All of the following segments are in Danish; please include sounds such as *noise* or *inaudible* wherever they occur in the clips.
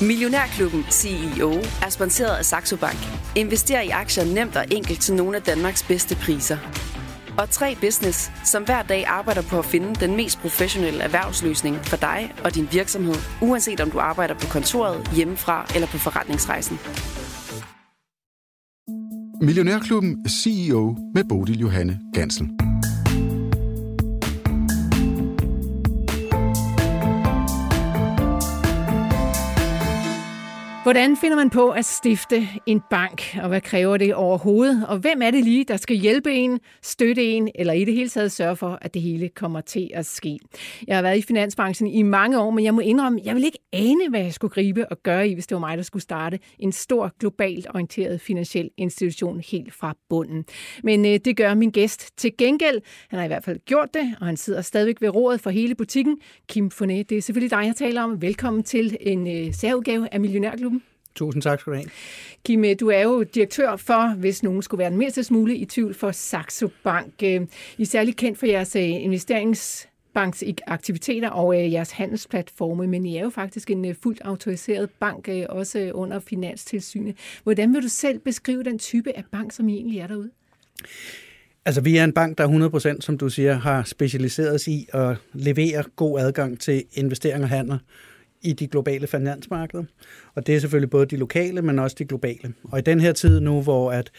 Millionærklubben CEO er sponsoreret af Saxo Bank. Invester i aktier nemt og enkelt til nogle af Danmarks bedste priser. Og 3 Business, som hver dag arbejder på at finde den mest professionelle erhvervsløsning for dig og din virksomhed, uanset om du arbejder på kontoret, hjemmefra eller på forretningsrejsen. Millionærklubben CEO med Bodil Johanne Gansel. Hvordan finder man på at stifte en bank, og hvad kræver det overhovedet? Og hvem er det lige, der skal hjælpe en, støtte en, eller i det hele taget sørge for, at det hele kommer til at ske? Jeg har været i finansbranchen i mange år, men jeg må indrømme, jeg vil ikke ane, hvad jeg skulle gribe og gøre i, hvis det var mig, der skulle starte en stor, globalt orienteret finansiel institution helt fra bunden. Men øh, det gør min gæst til gengæld. Han har i hvert fald gjort det, og han sidder stadigvæk ved rådet for hele butikken. Kim Fonet, det er selvfølgelig dig, jeg taler om. Velkommen til en øh, særudgave af Millionærklubben. Tusind tak skal du have. Kim, du er jo direktør for, hvis nogen skulle være den mindste smule i tvivl, for Saxo Bank. Øh, I er særlig kendt for jeres øh, investeringsbanks aktiviteter og øh, jeres handelsplatforme, men I er jo faktisk en fuldt autoriseret bank, også under Finanstilsynet. Hvordan vil du selv beskrive den type af bank, som I egentlig er derude? Altså, vi er en bank, der 100%, som du siger, har specialiseret sig i at levere god adgang til investering og handel i de globale finansmarkeder. Og det er selvfølgelig både de lokale, men også de globale. Og i den her tid nu, hvor at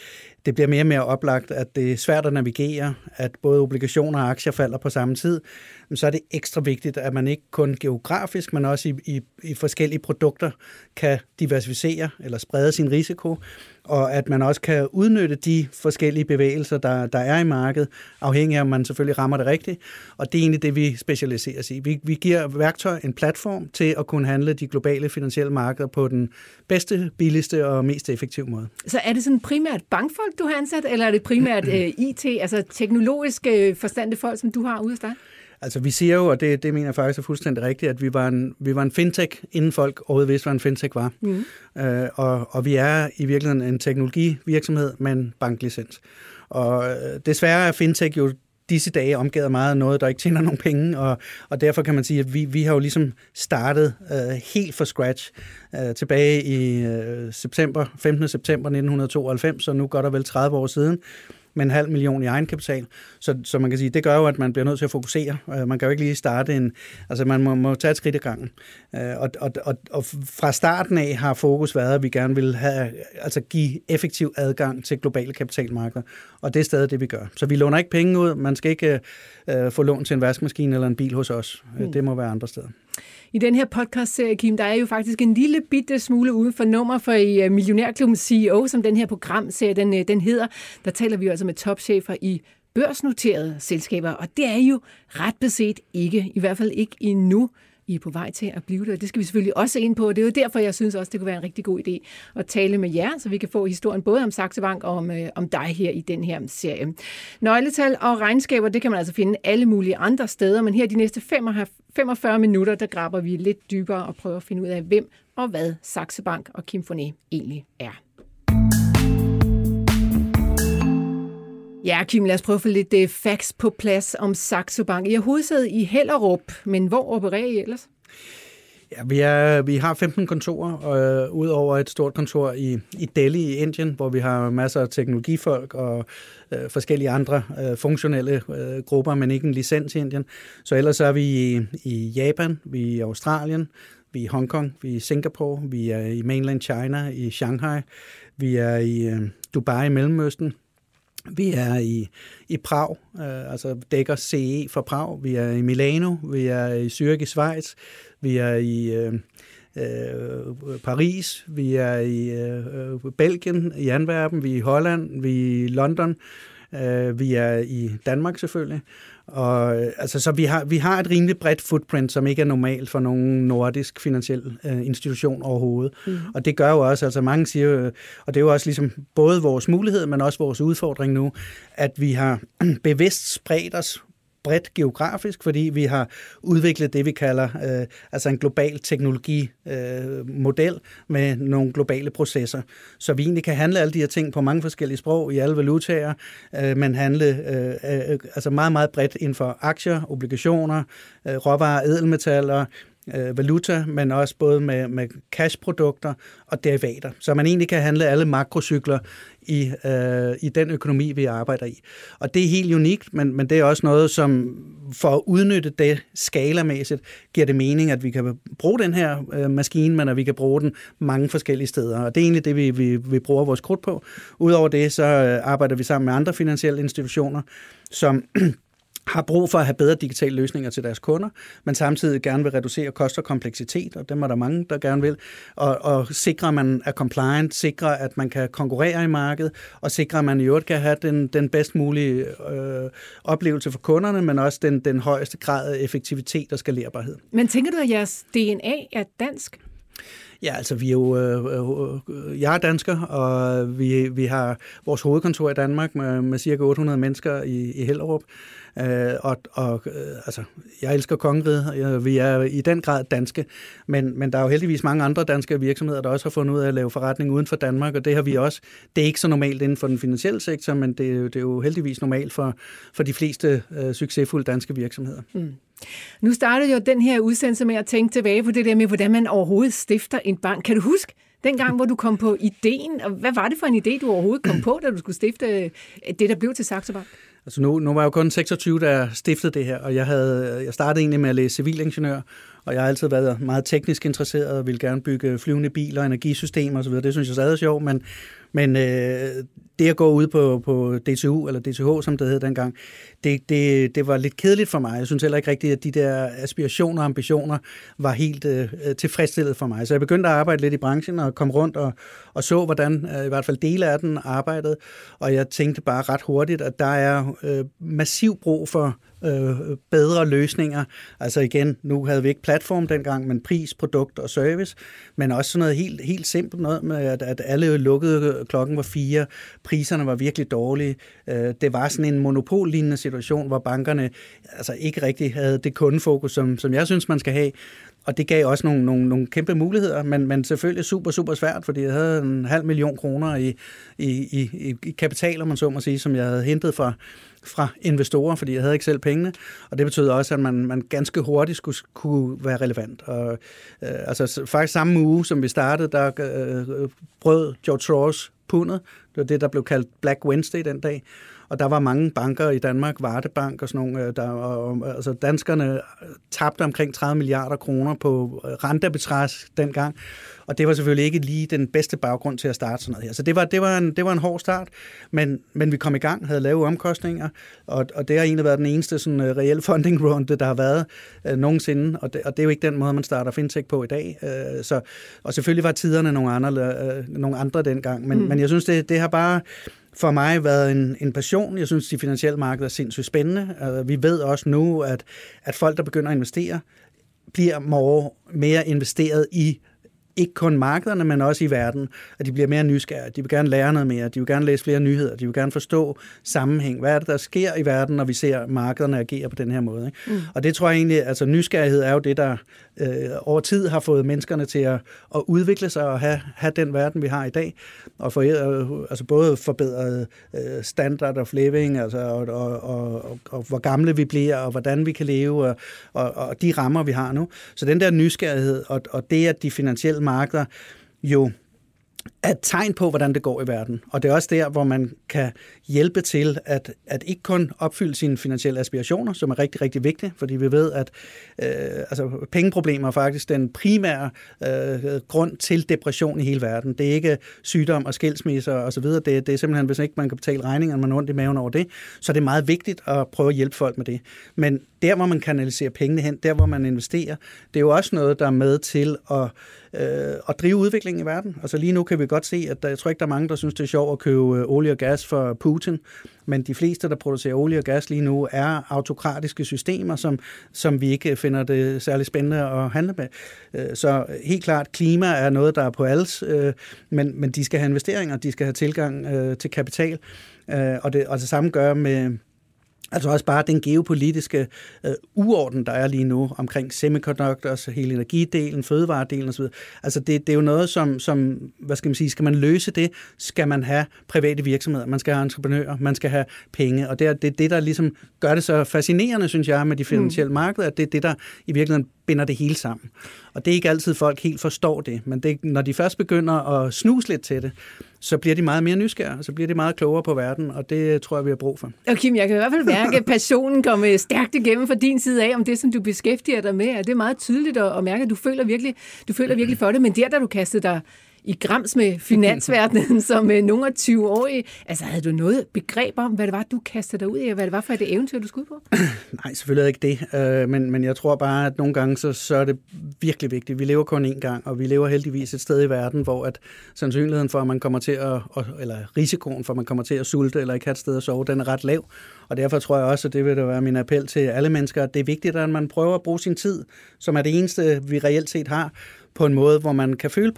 det bliver mere og mere oplagt, at det er svært at navigere, at både obligationer og aktier falder på samme tid, så er det ekstra vigtigt, at man ikke kun geografisk, men også i, i, i forskellige produkter kan diversificere eller sprede sin risiko, og at man også kan udnytte de forskellige bevægelser, der, der er i markedet, afhængig af, om man selvfølgelig rammer det rigtigt. Og det er egentlig det, vi specialiserer os i. Vi, vi giver værktøj, en platform til at kunne handle de globale finansielle markeder på den bedste, billigste og mest effektive måde. Så er det sådan primært bankfolk, du har ansat, eller er det primært *clears throat* øh, IT, altså teknologiske forstandte folk, som du har ude hos dig? Altså vi siger jo, og det, det mener jeg faktisk er fuldstændig rigtigt, at vi var en, vi var en fintech, inden folk overhovedet vidste, hvad en fintech var. Mm. Øh, og, og vi er i virkeligheden en teknologivirksomhed med en banklicens. Og øh, desværre er fintech jo disse dage omgivet meget af noget, der ikke tjener *laughs* nogen penge, og, og derfor kan man sige, at vi, vi har jo ligesom startet øh, helt fra scratch øh, tilbage i øh, september, 15. september 1992, så nu går der vel 30 år siden, med en halv million i egenkapital. Så, så man kan sige, det gør jo, at man bliver nødt til at fokusere. Øh, man kan jo ikke lige starte en... Altså, man må, må tage et skridt i gangen. Øh, og, og, og, og fra starten af har fokus været, at vi gerne vil have, altså give effektiv adgang til globale kapitalmarkeder. Og det er stadig det, vi gør. Så vi låner ikke penge ud. Man skal ikke uh, få lån til en vaskemaskine eller en bil hos os. Mm. Det må være andre steder. I den her podcast-serie, Kim, der er jo faktisk en lille bitte smule uden for nummer for i øh, Millionærklubben CEO, som den her programserie, den, øh, den hedder. Der taler vi altså med topchefer i børsnoterede selskaber, og det er jo ret beset ikke, i hvert fald ikke endnu, i er på vej til at blive det. Det skal vi selvfølgelig også ind på, det er jo derfor, jeg synes også, det kunne være en rigtig god idé at tale med jer, så vi kan få historien både om Saxe Bank og om, øh, om dig her i den her serie. Nøgletal og regnskaber, det kan man altså finde alle mulige andre steder, men her de næste 45 minutter, der grabber vi lidt dybere og prøver at finde ud af, hvem og hvad Saxe Bank og Kim Foné egentlig er. Ja, Kim, lad os prøve at få lidt uh, facts på plads om Saxo Bank. I har hovedsæde i Hellerup, men hvor opererer I ellers? Ja, vi, er, vi har 15 kontorer, øh, ud over et stort kontor i, i Delhi i Indien, hvor vi har masser af teknologifolk og øh, forskellige andre øh, funktionelle øh, grupper, men ikke en licens i Indien. Så ellers er vi i, i Japan, vi er i Australien, vi er i Hongkong, vi er i Singapore, vi er i mainland China, i Shanghai, vi er i øh, Dubai i Mellemøsten, vi er i, i Prag, øh, altså dækker CE for Prag. Vi er i Milano, vi er i Zürich i Schweiz, vi er i øh, øh, Paris, vi er i øh, øh Belgien, i Antwerpen, vi er i Holland, vi er i London, øh, vi er i Danmark selvfølgelig, og, øh, altså, så vi har, vi har et rimelig bredt footprint, som ikke er normalt for nogen nordisk finansiel øh, institution overhovedet. Mm. Og det gør jo også, altså mange siger, øh, og det er jo også ligesom både vores mulighed, men også vores udfordring nu, at vi har *clears throat* bevidst spredt os bredt geografisk, fordi vi har udviklet det, vi kalder øh, altså en global teknologimodel øh, med nogle globale processer. Så vi egentlig kan handle alle de her ting på mange forskellige sprog i alle valutaer, øh, men handle øh, øh, altså meget, meget bredt inden for aktier, obligationer, øh, råvarer, edelmetaller, øh, valuta, men også både med, med cashprodukter og derivater. Så man egentlig kan handle alle makrocykler i, øh, i den økonomi, vi arbejder i. Og det er helt unikt, men, men det er også noget, som for at udnytte det skalamæssigt, giver det mening, at vi kan bruge den her øh, maskine, men at vi kan bruge den mange forskellige steder. Og det er egentlig det, vi, vi, vi bruger vores krudt på. Udover det, så øh, arbejder vi sammen med andre finansielle institutioner, som *clears throat* har brug for at have bedre digitale løsninger til deres kunder, men samtidig gerne vil reducere kost og kompleksitet, og dem er der mange, der gerne vil, og, og sikre, at man er compliant, sikre, at man kan konkurrere i markedet, og sikre, at man i øvrigt kan have den, den bedst mulige øh, oplevelse for kunderne, men også den, den højeste grad af effektivitet og skalerbarhed. Men tænker du, at jeres DNA er dansk? Ja, altså vi er jo, øh, øh, jeg er dansker, og vi, vi har vores hovedkontor i Danmark med, med cirka 800 mennesker i, i Hellerup. Øh, og og øh, altså, jeg elsker kongeriget, vi er i den grad danske, men, men der er jo heldigvis mange andre danske virksomheder, der også har fundet ud af at lave forretning uden for Danmark, og det har vi også. Det er ikke så normalt inden for den finansielle sektor, men det, er jo, det er jo heldigvis normalt for, for de fleste øh, succesfulde danske virksomheder. Mm. Nu startede jo den her udsendelse med at tænke tilbage på det der med, hvordan man overhovedet stifter en bank. Kan du huske dengang, hvor du kom på ideen, og hvad var det for en idé, du overhovedet kom på, da du skulle stifte øh, det, der blev til Saxo Bank? Altså nu, nu var jeg jo kun 26, da jeg stiftede det her, og jeg, havde, jeg startede egentlig med at læse civilingeniør, og jeg har altid været meget teknisk interesseret og ville gerne bygge flyvende biler, energisystemer osv. Det synes jeg stadig er sjovt, men, men øh, det at gå ud på, på DTU, eller DTH, som det hed dengang, det, det, det var lidt kedeligt for mig. Jeg synes heller ikke rigtigt, at de der aspirationer og ambitioner var helt øh, tilfredsstillet for mig. Så jeg begyndte at arbejde lidt i branchen og kom rundt og, og så, hvordan øh, i hvert fald dele af den arbejdede. Og jeg tænkte bare ret hurtigt, at der er øh, massiv brug for øh, bedre løsninger. Altså igen, nu havde vi ikke platform dengang, men pris, produkt og service, men også sådan noget helt, helt simpelt noget med, at, at alle lukkede øh, klokken var fire, priserne var virkelig dårlige. Øh, det var sådan en monopollignende situation, hvor bankerne altså ikke rigtig havde det kundefokus, som, som jeg synes, man skal have. Og det gav også nogle, nogle, nogle kæmpe muligheder, men, men selvfølgelig super, super svært, fordi jeg havde en halv million kroner i, i, i, i kapital, om man så må sige, som jeg havde hentet fra, fra investorer, fordi jeg havde ikke selv pengene, og det betød også, at man, man ganske hurtigt skulle kunne være relevant. Og, øh, altså faktisk samme uge, som vi startede, der øh, brød George Soros pundet. Det var det, der blev kaldt Black Wednesday den dag. Og der var mange banker i Danmark, Vartebank og sådan nogle, øh, der, og, altså danskerne tabte omkring 30 milliarder kroner på øh, rentebetræs dengang. Og det var selvfølgelig ikke lige den bedste baggrund til at starte sådan noget her. Så det var, det var, en, det var en hård start, men, men vi kom i gang, havde lave omkostninger, og, og det har egentlig været den eneste sådan, uh, reelle funding runde, der har været uh, nogensinde, og det, og det er jo ikke den måde, man starter fintech på i dag. Uh, så, og selvfølgelig var tiderne nogle andre, uh, nogle andre dengang, men, mm. men jeg synes, det, det har bare for mig været en, en passion. Jeg synes, de finansielle markeder er sindssygt spændende. Uh, vi ved også nu, at, at folk, der begynder at investere, bliver more, mere investeret i ikke kun markederne, men også i verden, at de bliver mere nysgerrige. De vil gerne lære noget mere, de vil gerne læse flere nyheder, de vil gerne forstå sammenhæng. Hvad er det, der sker i verden, når vi ser markederne agere på den her måde? Ikke? Mm. Og det tror jeg egentlig, altså nysgerrighed er jo det, der øh, over tid har fået menneskerne til at, at udvikle sig og have, have den verden, vi har i dag, og for, øh, altså både forbedret øh, standard of living, altså, og, og, og, og, og hvor gamle vi bliver, og hvordan vi kan leve, og, og, og de rammer, vi har nu. Så den der nysgerrighed, og, og det, at de finansielle markeder jo er et tegn på, hvordan det går i verden. Og det er også der, hvor man kan hjælpe til at, at ikke kun opfylde sine finansielle aspirationer, som er rigtig, rigtig vigtige, fordi vi ved, at øh, altså, pengeproblemer er faktisk den primære øh, grund til depression i hele verden. Det er ikke sygdom og skilsmisser osv. Det, det er simpelthen, hvis ikke man kan betale regningerne, man har ondt i maven over det, så det er meget vigtigt at prøve at hjælpe folk med det. Men der, hvor man kanaliserer pengene hen, der, hvor man investerer, det er jo også noget, der er med til at, øh, at drive udviklingen i verden. Altså lige nu kan vi godt se, at der, jeg tror ikke, der er mange, der synes, det er sjovt at købe øh, olie og gas for Putin, men de fleste, der producerer olie og gas lige nu, er autokratiske systemer, som, som vi ikke finder det særlig spændende at handle med. Øh, så helt klart, klima er noget, der er på alles, øh, men, men de skal have investeringer, de skal have tilgang øh, til kapital, øh, og det, og det samme gør med Altså også bare den geopolitiske øh, uorden, der er lige nu omkring semiconductors, hele energidelen, fødevaredelen osv. Altså det, det er jo noget, som, som, hvad skal man sige, skal man løse det, skal man have private virksomheder, man skal have entreprenører, man skal have penge, og det er det, det der ligesom gør det så fascinerende, synes jeg, med de finansielle mm. markeder, at det er det, der i virkeligheden binder det hele sammen. Og det er ikke altid, folk helt forstår det, men det, når de først begynder at snuse lidt til det, så bliver de meget mere nysgerrige, og så bliver de meget klogere på verden, og det øh, tror jeg, vi har brug for. Og Kim, jeg kan i hvert fald mærke, at passionen kommer stærkt igennem fra din side af, om det, som du beskæftiger dig med, og det er meget tydeligt at mærke, at du føler virkelig, du føler virkelig for det, men der, da du kastede dig i grams med finansverdenen *laughs* som øh, nogle af 20 år. Altså, havde du noget begreb om, hvad det var, du kastede dig ud i, og hvad det var for et eventyr, du skulle på? *clears throat* Nej, selvfølgelig ikke det. Øh, men, men jeg tror bare, at nogle gange, så, så er det virkelig vigtigt. Vi lever kun én gang, og vi lever heldigvis et sted i verden, hvor at sandsynligheden for, at man kommer til at, eller risikoen for, at man kommer til at sulte eller ikke have et sted at sove, den er ret lav. Og derfor tror jeg også, at det vil være min appel til alle mennesker, at det er vigtigt, at man prøver at bruge sin tid, som er det eneste, vi reelt set har, på en måde, hvor man kan føle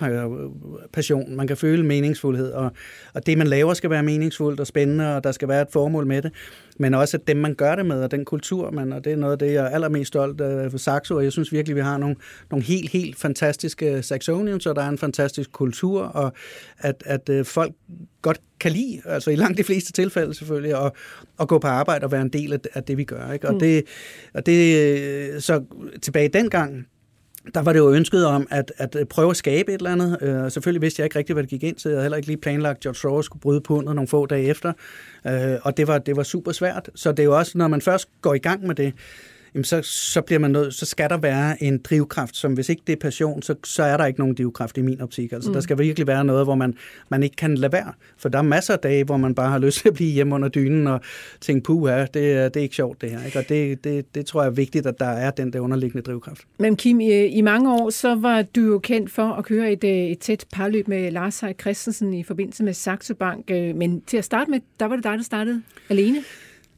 passion, man kan føle meningsfuldhed, og, og det, man laver, skal være meningsfuldt og spændende, og der skal være et formål med det, men også at dem, man gør det med, og den kultur, man, og det er noget af det, jeg er allermest stolt af for Saxo, og jeg synes virkelig, vi har nogle, nogle helt, helt fantastiske Saxonians, og der er en fantastisk kultur, og at, at øh, folk godt kan lide, altså i langt de fleste tilfælde selvfølgelig, at, at gå på arbejde og være en del af, af det, vi gør. Ikke? Og, mm. det, og det, øh, så tilbage dengang, der var det jo ønsket om at, at øh, prøve at skabe et eller andet. Øh, selvfølgelig vidste jeg ikke rigtigt, hvad det gik ind til. Jeg havde heller ikke lige planlagt, at George Soros skulle bryde pundet nogle få dage efter. Øh, og det var, det var super svært. Så det er jo også, når man først går i gang med det, jamen så, så, bliver man nødt, så skal der være en drivkraft, som hvis ikke det er passion, så, så er der ikke nogen drivkraft i min optik. Altså, mm. Der skal virkelig være noget, hvor man, man ikke kan lade være. For der er masser af dage, hvor man bare har lyst til at blive hjemme under dynen og tænke, puha, det, det er ikke sjovt det her. Ikke? Og det, det, det tror jeg er vigtigt, at der er den der underliggende drivkraft. Men Kim, i, i mange år, så var du jo kendt for at køre et, et tæt parløb med Lars Seier Christensen i forbindelse med Saxo Bank. Øh, men til at starte med, der var det dig, der startede alene?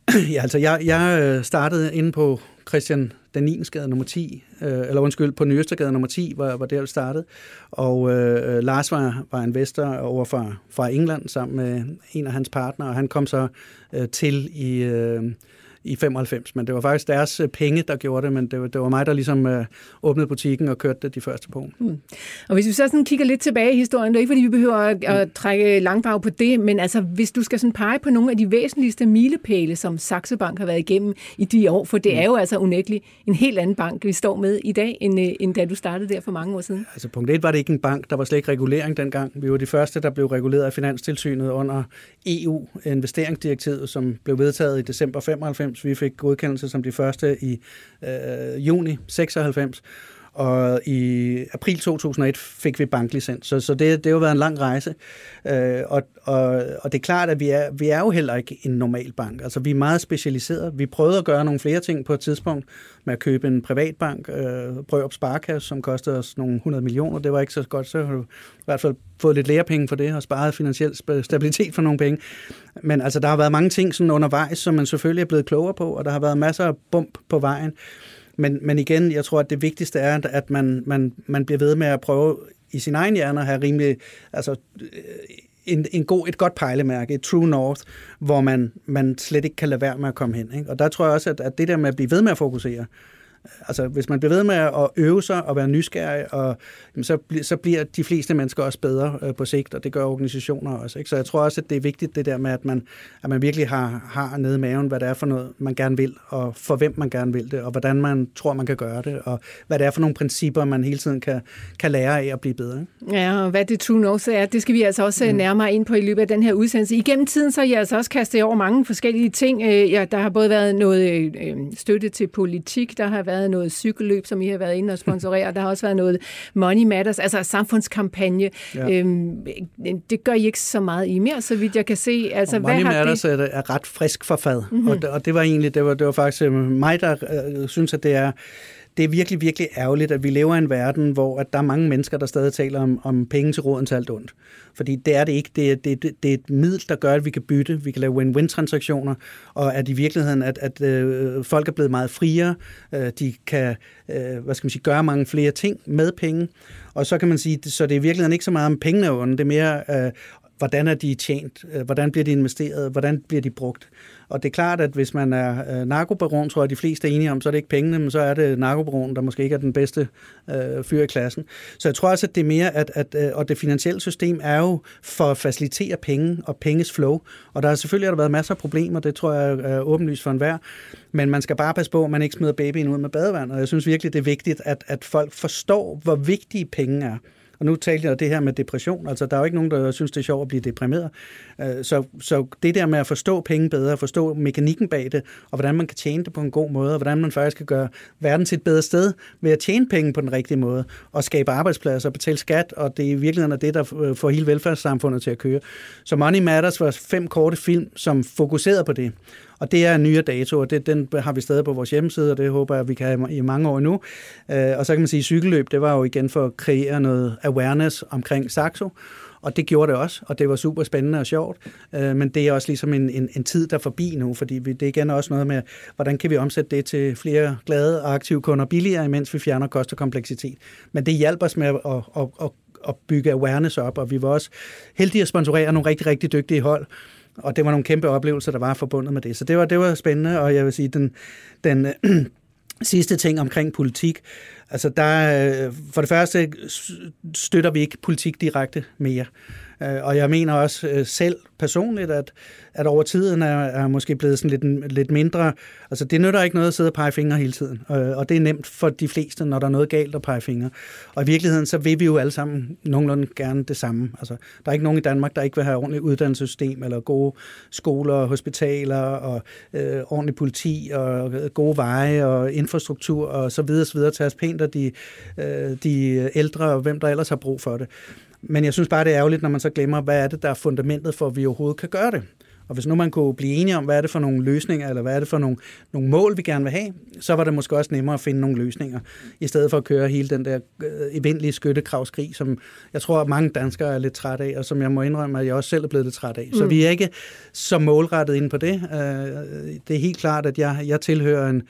*clears throat* Ja, altså jeg, jeg øh, startede inde på Christian den 9. nummer 10, øh, eller undskyld, på Nyøstergade nummer 10, var, var der det startede. Og øh, Lars var, var investor over fra, fra England sammen med en af hans partnere, og han kom så øh, til i... Øh, i 95, men det var faktisk deres øh, penge, der gjorde det, men det var, det var mig, der ligesom øh, åbnede butikken og kørte det de første på. Mm. Og hvis vi så sådan kigger lidt tilbage i historien, det er ikke fordi, vi behøver at, mm. at trække langdrag på det, men altså, hvis du skal sådan pege på nogle af de væsentligste milepæle, som Saxo Bank har været igennem i de år, for det mm. er jo altså unægteligt en helt anden bank, vi står med i dag, end, øh, end da du startede der for mange år siden. Altså punkt 1 var det ikke en bank, der var slet ikke regulering dengang. Vi var de første, der blev reguleret af Finanstilsynet under EU-investeringsdirektivet, som blev vedtaget i december 95. Vi fik fik godkendelse som de første i øh, juni 96, og i april 2001 fik vi banklicens. Så, så det, det har jo været en lang rejse. Øh, og, og, og det er klart, at vi er, vi er jo heller ikke en normal bank. Altså, vi er meget specialiseret. Vi prøvede at gøre nogle flere ting på et tidspunkt med at købe en privatbank, øh, Brørup Sparkasse, som kostede os nogle 100 millioner. Det var ikke så godt, så har du i hvert fald fået lidt lærepenge for det og sparet finansiel stabilitet for nogle penge. Men altså, der har været mange ting sådan undervejs, som man selvfølgelig er blevet klogere på, og der har været masser af bump på vejen. Men, men igen, jeg tror, at det vigtigste er, at man, man, man bliver ved med at prøve i sin egen hjerne at have rimelig, altså øh, en, en god, et godt pejlemærke, et true north, hvor man, man slet ikke kan lade være med at komme hen. Ikke? Og der tror jeg også, at, at det der med at blive ved med at fokusere, altså hvis man bliver ved med at øve sig og være nysgerrig, og, jamen, så, så bliver de fleste mennesker også bedre øh, på sigt, og det gør organisationer også. Ikke? Så jeg tror også, at det er vigtigt det der med, at man, at man virkelig har, har nede i maven, hvad det er for noget, man gerne vil, og for hvem man gerne vil det, og hvordan man tror, man kan gøre det, og hvad det er for nogle principper, man hele tiden kan, kan lære af at blive bedre. Ikke? Ja, og hvad det true north er, det skal vi altså også mm. nærmere ind på i løbet af den her udsendelse. Igennem tiden så har jeg altså også kastet over mange forskellige ting. Øh, ja, der har både været noget øh, støtte til politik, der har været været noget cykelløb, som I har været inde og sponsorere. Der har også været noget Money Matters, altså samfundskampagne. Ja. Øhm, det gør I ikke så meget i mere, så vidt jeg kan se. Altså, og hvad Money Matters det? er ret frisk for fad. Mm-hmm. Og, det, og det var egentlig, det var, det var faktisk øh, mig, der øh, synes, at det er det er virkelig, virkelig ærgerligt, at vi lever i en verden, hvor at der er mange mennesker, der stadig taler om, om penge til råden til alt ondt. Fordi det er det ikke. Det er, det, det, det er et middel, der gør, at vi kan bytte, vi kan lave win-win-transaktioner, og at i virkeligheden, at, at øh, folk er blevet meget friere, øh, de kan øh, hvad skal man sige, gøre mange flere ting med penge, og så kan man sige, så det er i virkeligheden ikke så meget om pengene, det er mere øh, hvordan er de tjent, øh, hvordan bliver de investeret, hvordan bliver de brugt. Og det er klart, at hvis man er øh, narkobaron, tror jeg, de fleste er enige om, så er det ikke pengene, men så er det narkobaron, der måske ikke er den bedste øh, fyr i klassen. Så jeg tror også, at det er mere, at, at øh, og det finansielle system er jo for at facilitere penge og penges flow. Og der har selvfølgelig har der været masser af problemer, det tror jeg er åbenlyst for enhver. Men man skal bare passe på, at man ikke smider babyen ud med badevand. Og jeg synes virkelig, det er vigtigt, at, at folk forstår, hvor vigtige penge er. Og nu talte jeg om det her med depression. Altså, der er jo ikke nogen, der synes, det er sjovt at blive deprimeret. Øh, så, så det der med at forstå penge bedre, forstå mekanikken bag det, og hvordan man kan tjene det på en god måde, og hvordan man faktisk kan gøre verden til et bedre sted ved at tjene penge på den rigtige måde, og skabe arbejdspladser og betale skat, og det er i virkeligheden det, der øh, får hele velfærdssamfundet til at køre. Så Money Matters var fem korte film, som fokuserede på det. Og det er en nyere dato, og det, den har vi stadig på vores hjemmeside, og det håber jeg, vi kan have i mange år nu. Øh, og så kan man sige, at cykelløb, det var jo igen for at kreere noget awareness omkring Saxo, og det gjorde det også, og det var super spændende og sjovt. Øh, men det er også ligesom en, en, en tid, der er forbi nu, fordi vi, det er igen også noget med, hvordan kan vi omsætte det til flere glade og aktive kunder billigere, imens vi fjerner kost og kompleksitet. Men det hjælper os med at, at, at, at, at bygge awareness op, og vi var også heldige at sponsorere nogle rigtig, rigtig dygtige hold, og det var nogle kæmpe oplevelser, der var forbundet med det. Så det var, det var spændende, og jeg vil sige, den, den øh, *clears throat* sidste ting omkring politik, altså der, øh, for det første støtter vi ikke politik direkte mere. Øh, og jeg mener også øh, selv personligt, at, at over tiden er, er måske blevet sådan lidt, lidt mindre. Altså det nytter ikke noget at sidde og pege fingre hele tiden. Øh, og det er nemt for de fleste, når der er noget galt at pege fingre. Og i virkeligheden, så vil vi jo alle sammen nogenlunde gerne det samme. Altså der er ikke nogen i Danmark, der ikke vil have ordentligt uddannelsessystem, eller gode skoler, hospitaler, og øh, ordentligt politi, og øh, gode veje, og infrastruktur, og så videre, så videre. Tage os pænt af de, øh, de ældre, og hvem der ellers har brug for det. Men jeg synes bare, det er ærgerligt, når man så glemmer, hvad er det, der er fundamentet for, at vi overhovedet kan gøre det. Og hvis nu man kunne blive enige om, hvad er det for nogle løsninger, eller hvad er det for nogle, nogle mål, vi gerne vil have, så var det måske også nemmere at finde nogle løsninger, i stedet for at køre hele den der øh, eventlige skyttekravskrig, som jeg tror, at mange danskere er lidt træt af, og som jeg må indrømme, at jeg også selv er blevet lidt træt af. Mm. Så vi er ikke så målrettet ind på det. Øh, det er helt klart, at jeg, jeg tilhører en,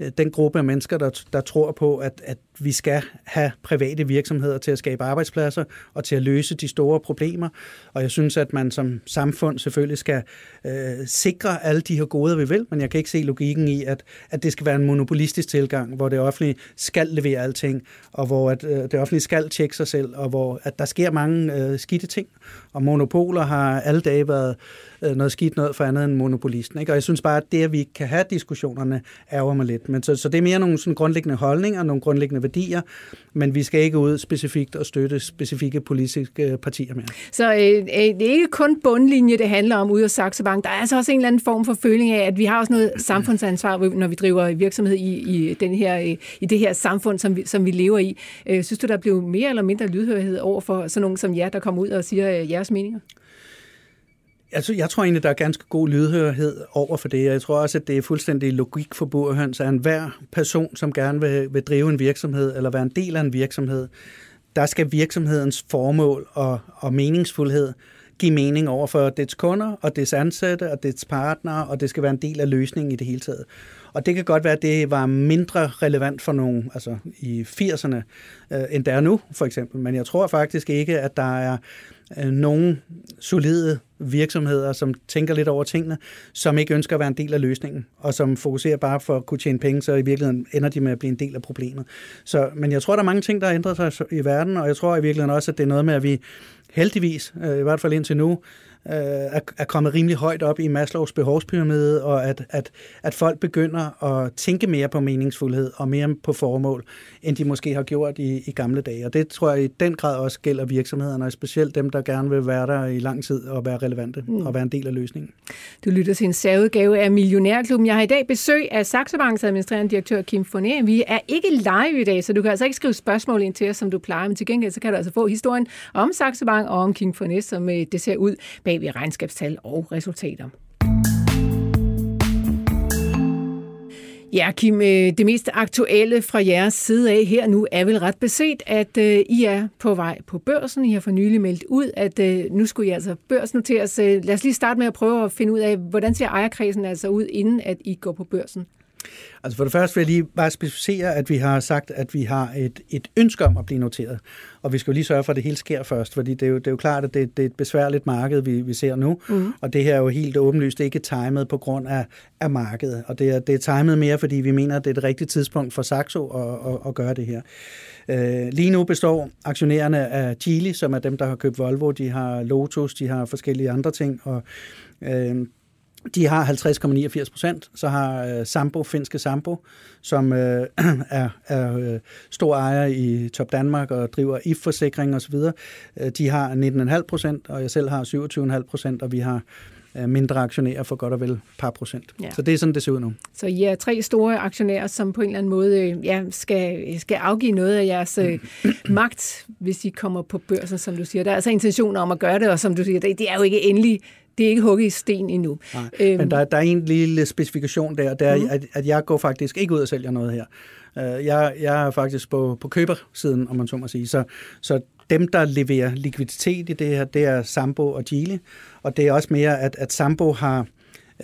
øh, den gruppe af mennesker, der, der tror på, at, at vi skal have private virksomheder til at skabe arbejdspladser og til at løse de store problemer. Og jeg synes, at man som samfund selvfølgelig skal øh, sikre alle de her goder, vi vil, men jeg kan ikke se logikken i, at, at det skal være en monopolistisk tilgang, hvor det offentlige skal levere alting, og hvor at, øh, det offentlige skal tjekke sig selv, og hvor at der sker mange øh, skidte ting. Og monopoler har alle dage været øh, noget skidt noget for andet end monopolisten. Ikke? Og jeg synes bare, at det, at vi kan have diskussionerne, ærger mig lidt. Men så, så det er mere nogle sådan grundlæggende holdninger, nogle grundlæggende værdier, men vi skal ikke ud specifikt og støtte specifikke politiske partier mere. Så øh, øh det er ikke kun bundlinje, det handler om ude af Saxo Bank. Der er altså også en eller anden form for føling af, at vi har også noget samfundsansvar, når vi driver virksomhed i, i, den her, øh, i det her samfund, som vi, som vi lever i. Øh, synes du, der blev mere eller mindre lydhørighed over for sådan nogen som jer, der kommer ud og siger øh, jeres meninger? Altså, jeg tror egentlig, der er ganske god lydhørhed over for det. Jeg tror også, at det er fuldstændig logik for burhøns, at enhver person, som gerne vil, vil drive en virksomhed eller være en del af en virksomhed, der skal virksomhedens formål og, og meningsfuldhed give mening over for dets kunder og dets ansatte og dets partnere, og det skal være en del af løsningen i det hele taget. Og det kan godt være, at det var mindre relevant for nogen altså i 80'erne, øh, end der er nu, for eksempel. Men jeg tror faktisk ikke, at der er øh, solide virksomheder, som tænker lidt over tingene, som ikke ønsker at være en del af løsningen, og som fokuserer bare for at kunne tjene penge, så i virkeligheden ender de med at blive en del af problemet. Så, men jeg tror, der er mange ting, der har ændret sig i verden, og jeg tror i virkeligheden også, at det er noget med, at vi heldigvis, øh, i hvert fald indtil nu, øh, er, er kommet rimelig højt op i Maslows behovspyramide, og at, at, at folk begynder at tænke mere på meningsfuldhed og mere på formål, end de måske har gjort i, i gamle dage. Og det tror jeg i den grad også gælder virksomhederne, og specielt dem, der gerne vil være der i lang tid og være relevante mm. og være en del af løsningen. Du lytter til en særudgave af Millionærklubben. Jeg har i dag besøg af Saxo Banks administrerende direktør Kim Foné. Vi er ikke live i dag, så du kan altså ikke skrive spørgsmål ind til os, som du plejer, men til gengæld så kan du altså få historien om Saxo Bank og om Kim Foné, som øh, det ser ud bag ved regnskabstal og resultater. Ja, Kim, øh, det mest aktuelle fra jeres side af her nu er vel ret beset, at øh, I er på vej på børsen. I har for nylig meldt ud, at øh, nu skulle I altså børsnoteres. Lad os lige starte med at prøve at finde ud af, hvordan ser ejerkredsen altså ud, inden at I går på børsen? Altså for det første vil jeg lige bare specificere, at vi har sagt, at vi har et, et ønske om at blive noteret. Og vi skal jo lige sørge for, at det hele sker først, fordi det er jo, det er jo klart, at det, det er et besværligt marked, vi, vi ser nu. Mm. Og det her er jo helt åbenlyst ikke timet på grund af, af markedet. Og det er, det er timet mere, fordi vi mener, at det er det rigtige tidspunkt for Saxo at, at, at gøre det her. Øh, lige nu består aktionærerne af Geely, som er dem, der har købt Volvo. De har Lotus, de har forskellige andre ting. Og øh, de har 50,89 procent. Så har øh, Sampo, finske Sampo, som øh, *clears throat* er, er øh, stor ejer i Top Danmark og driver IF-forsikring osv., øh, de har 19,5 procent, og jeg selv har 27,5 procent, og vi har øh, mindre aktionærer for godt og vel par procent. Ja. Så det er sådan, det ser ud nu. Så I er tre store aktionærer, som på en eller anden måde øh, ja, skal, skal afgive noget af jeres øh, *clears throat* magt, hvis I kommer på børsen, som du siger. Der er altså intentioner om at gøre det, og som du siger, det, det er jo ikke endelig det er ikke hugget i sten endnu. Nej, øhm. Men der, der er en lille specifikation der, det er, mm. at, at jeg går faktisk ikke ud og sælger noget her. Uh, jeg, jeg er faktisk på, på købersiden, om man så må sige. Så, så dem, der leverer likviditet i det her, det er Sambo og Gili. Og det er også mere, at, at Sambo har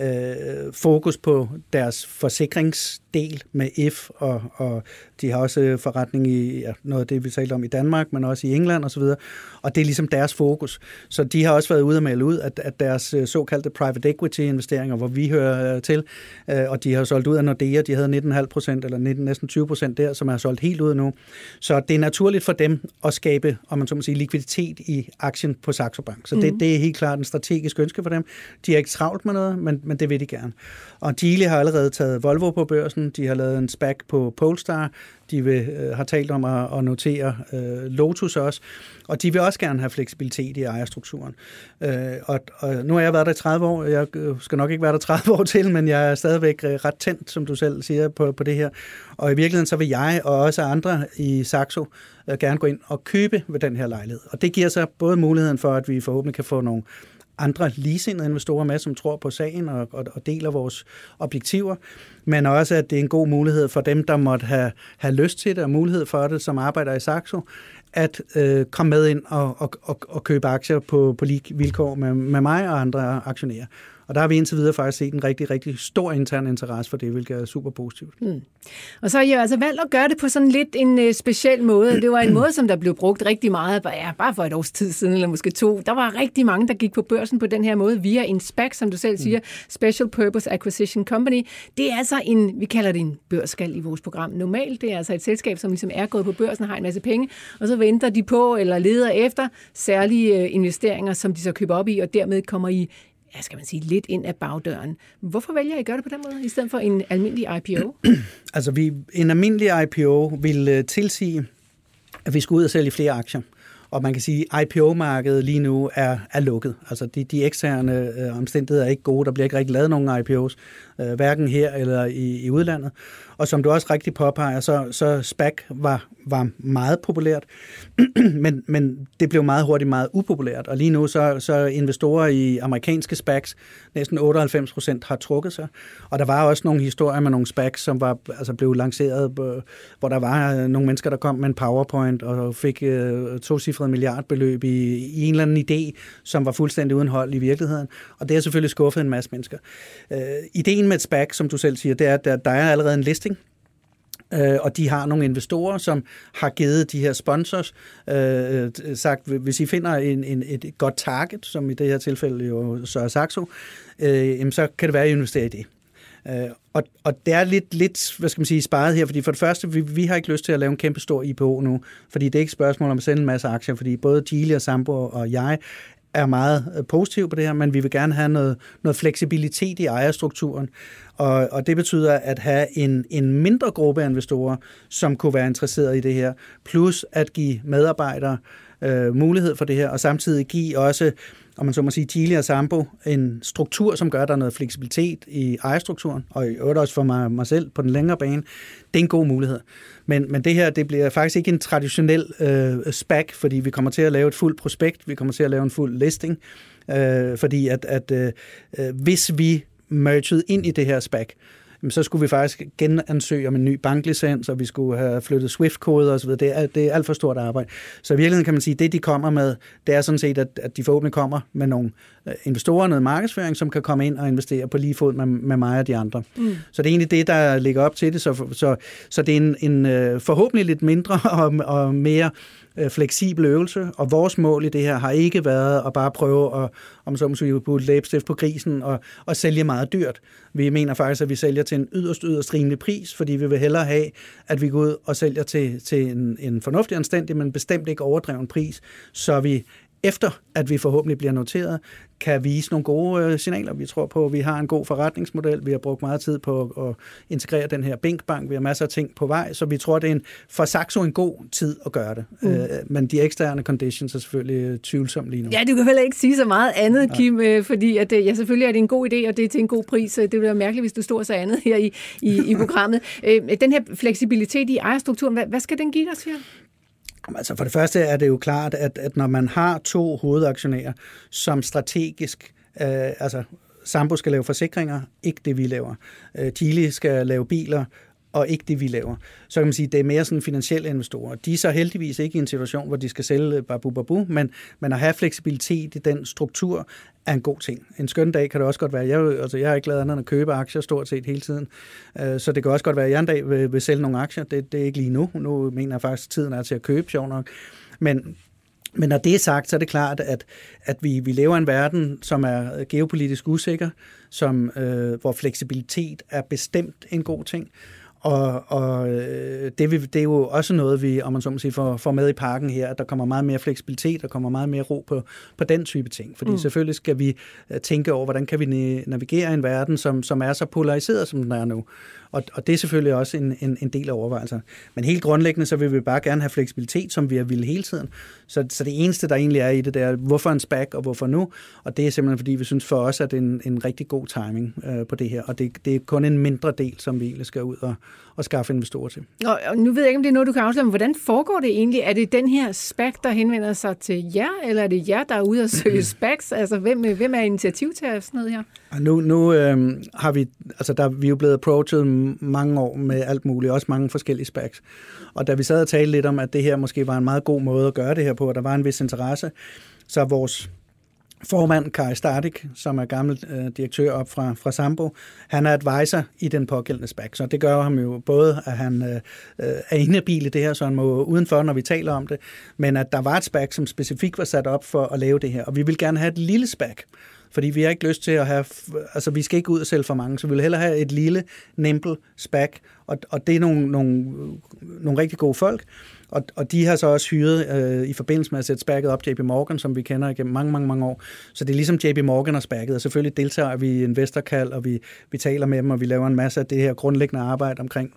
øh, fokus på deres forsikrings del med IF, og, og de har også forretning i ja, noget af det, vi talte om i Danmark, men også i England osv., og, og det er ligesom deres fokus. Så de har også været ude og melde ud, at, at deres øh, såkaldte private equity-investeringer, hvor vi hører øh, til, øh, og de har solgt ud af Nordea, de havde 19,5 procent, eller 19, næsten 20 procent der, som er solgt helt ud nu. Så det er naturligt for dem at skabe, om man så må sige, likviditet i aktien på Saxo Bank. Så det, mm. det er helt klart en strategisk ønske for dem. De har ikke travlt med noget, men, men det vil de gerne. Og Geely har allerede taget Volvo på børsen, de har lavet en SPAC på Polestar, de vil, øh, har talt om at, at notere øh, Lotus også, og de vil også gerne have fleksibilitet i ejerstrukturen. Øh, og, og nu har jeg været der i 30 år, jeg øh, skal nok ikke være der 30 år til, men jeg er stadigvæk øh, ret tændt, som du selv siger, på, på det her. Og i virkeligheden så vil jeg og også andre i Saxo øh, gerne gå ind og købe ved den her lejlighed. Og det giver så både muligheden for, at vi forhåbentlig kan få nogle andre ligesindede investorer med, som tror på sagen og, og, og deler vores objektiver, men også at det er en god mulighed for dem, der måtte have, have lyst til det og mulighed for det, som arbejder i Saxo, at øh, komme med ind og, og, og, og købe aktier på, på lige vilkår med, med mig og andre aktionærer. Og der har vi indtil videre faktisk set en rigtig, rigtig stor intern interesse for det, hvilket er super positivt. Mm. Og så har I jo altså valgt at gøre det på sådan lidt en uh, speciel måde. Det var en måde, som der blev brugt rigtig meget, ja, bare for et års tid siden, eller måske to. Der var rigtig mange, der gik på børsen på den her måde, via en SPAC, som du selv siger, Special Purpose Acquisition Company. Det er altså en, vi kalder det en børsskal i vores program. Normalt, det er altså et selskab, som ligesom er gået på børsen og har en masse penge, og så venter de på eller leder efter særlige øh, investeringer, som de så køber op i, og dermed kommer i ja, skal man sige, lidt ind af bagdøren. Hvorfor vælger I at gøre det på den måde, i stedet for en almindelig IPO? *clears throat* altså, vi, en almindelig IPO vil uh, tilsige, at vi skal ud og sælge flere aktier. Og man kan sige, at IPO-markedet lige nu er, er lukket. Altså de, de eksterne øh, omstændigheder er ikke gode. Der bliver ikke rigtig lavet nogen IPOs, øh, hverken her eller i, i udlandet. Og som du også rigtig påpeger, så, så SPAC var, var meget populært, *clears throat* men, men det blev meget hurtigt meget upopulært. Og lige nu så, så investorer i amerikanske SPACs, næsten 98 procent har trukket sig. Og der var også nogle historier med nogle SPACs, som var, altså blev lanceret, øh, hvor der var øh, nogle mennesker, der kom med en PowerPoint og fik øh, to cifrede milliardbeløb i, i en eller anden idé, som var fuldstændig uden hold i virkeligheden. Og det har selvfølgelig skuffet en masse mennesker. Øh, ideen med et SPAC, som du selv siger, det er, at der, der er allerede en listing, øh, og de har nogle investorer, som har givet de her sponsors øh, øh sagt, hvis I finder en, en, et godt target, som i det her tilfælde jo så er Saxo, øh, så kan det være, at I investerer i det. Øh, og, og det er lidt, lidt, hvad skal man sige, sparet her, fordi for det første, vi, vi har ikke lyst til at lave en kæmpe stor IPO nu, fordi det er ikke et spørgsmål om at sende en masse aktier, fordi både Gili og Sambo og jeg er meget øh, positiv på det her, men vi vil gerne have noget, noget fleksibilitet i ejerstrukturen. Og, og det betyder at have en, en mindre gruppe af investorer, som kunne være interesseret i det her, plus at give medarbejdere øh, Øh, mulighed for det her, og samtidig give også om man så må sige, Chile og Sambo, en struktur, som gør, at der er noget fleksibilitet i ejerstrukturen, og i øvrigt også for mig, mig selv på den længere bane, det er en god mulighed. Men, men det her, det bliver faktisk ikke en traditionel øh, SPAC, fordi vi kommer til at lave et fuldt prospekt, vi kommer til at lave en fuld listing, øh, fordi at, at øh, øh hvis vi merged ind i det her SPAC, så skulle vi faktisk genansøge om en ny banklicens, og vi skulle have flyttet Swift-koder osv. Det er, det er alt for stort arbejde. Så i virkeligheden kan man sige, at det, de kommer med, det er sådan set, at, at de forhåbentlig kommer med nogle øh, investorer, noget markedsføring, som kan komme ind og investere på lige fod med, med mig og de andre. Mm. Så det er egentlig det, der ligger op til det. Så, så, så det er en, en øh, forhåbentlig lidt mindre *laughs* og, og mere øh, fleksibel øvelse, og vores mål i det her har ikke været at bare prøve at, om så måske, putte læbestift på grisen og, og sælge meget dyrt. Vi mener faktisk, at vi sælger til en yderst, yderst rimelig pris, fordi vi vil hellere have, at vi går ud og sælger til, til en, en fornuftig anstændig, men bestemt ikke overdreven pris, så vi efter at vi forhåbentlig bliver noteret, kan vise nogle gode øh, signaler. Vi tror på, at vi har en god forretningsmodel. Vi har brugt meget tid på at integrere den her Binkbank. Vi har masser af ting på vej, så vi tror, det er en, for Saxo en god tid at gøre det. Mm. Øh, men de eksterne conditions er selvfølgelig øh, tvivlsomme lige nu. Ja, du kan heller ikke sige så meget andet, Kim, ja. fordi at, ja, selvfølgelig er det en god idé, og det er til en god pris. Det ville være mærkeligt, hvis du stod så andet her i, i, i programmet. den her fleksibilitet i ejerstrukturen, hvad, hvad skal den give dig, siger Altså for det første er det jo klart, at, at når man har to hovedaktionærer, som strategisk, øh, altså Sambo skal lave forsikringer, ikke det vi laver. Øh, Chile skal lave biler, og ikke det, vi laver. Så kan man sige, at det er mere sådan finansielle investorer. De er så heldigvis ikke i en situation, hvor de skal sælge øh, babu babu, men, men at have fleksibilitet i den struktur er en god ting. En skøn dag kan det også godt være. Jeg, altså, jeg har ikke lavet andet end at købe aktier stort set hele tiden. Øh, så det kan også godt være, at jeg en dag vil, vil sælge nogle aktier. Det, det er ikke lige nu. Nu mener jeg faktisk, at tiden er til at købe, sjov nok. Men, men når det er sagt, så er det klart, at, at vi, vi lever i en verden, som er øh, geopolitisk usikker, som, øh, hvor fleksibilitet er bestemt en god ting. Og, og øh, det, vi, det er jo også noget, vi om man så må sige, får, får med i parken her, at der kommer meget mere fleksibilitet, der kommer meget mere ro på, på den type ting. Fordi mm. selvfølgelig skal vi øh, tænke over, hvordan kan vi navigere i en verden, som, som er så polariseret, som den er nu. Og, og det er selvfølgelig også en, en, en del af overvejelserne. Men helt grundlæggende, så vil vi bare gerne have fleksibilitet, som vi har ville hele tiden. Så, så det eneste, der egentlig er i det, det er, hvorfor en SPAC, og hvorfor nu? Og det er simpelthen, fordi vi synes for os, at det er en, en rigtig god timing øh, på det her. Og det, det er kun en mindre del, som vi egentlig skal ud og, og skaffe investorer til. Og, og nu ved jeg ikke, om det er noget, du kan afsløre, men hvordan foregår det egentlig? Er det den her SPAC, der henvender sig til jer, eller er det jer, der er ude og søge *clears throat* SPACs? Altså, hvem, hvem er initiativtager sådan noget her? Og nu, nu øh, har vi, altså der, vi er jo blevet approachet mange år med alt muligt, også mange forskellige specs. Og da vi sad og talte lidt om, at det her måske var en meget god måde at gøre det her på, og der var en vis interesse, så vores formand, Kai Stardik, som er gammel øh, direktør op fra, fra Sambo, han er advisor i den pågældende SPAC, så det gør ham jo både, at han øh, øh, er inhabil i det her, så han må udenfor, når vi taler om det, men at der var et SPAC, som specifikt var sat op for at lave det her, og vi vil gerne have et lille SPAC, fordi vi har ikke lyst til at have, altså vi skal ikke ud og sælge for mange, så vi vil hellere have et lille, nimble spag, og, og det er nogle, nogle, nogle rigtig gode folk, og, og de har så også hyret øh, i forbindelse med at sætte spærket op JP Morgan, som vi kender igennem mange, mange, mange år. Så det er ligesom JP Morgan har spærket, og selvfølgelig deltager vi i investorkald, og vi, vi taler med dem, og vi laver en masse af det her grundlæggende arbejde omkring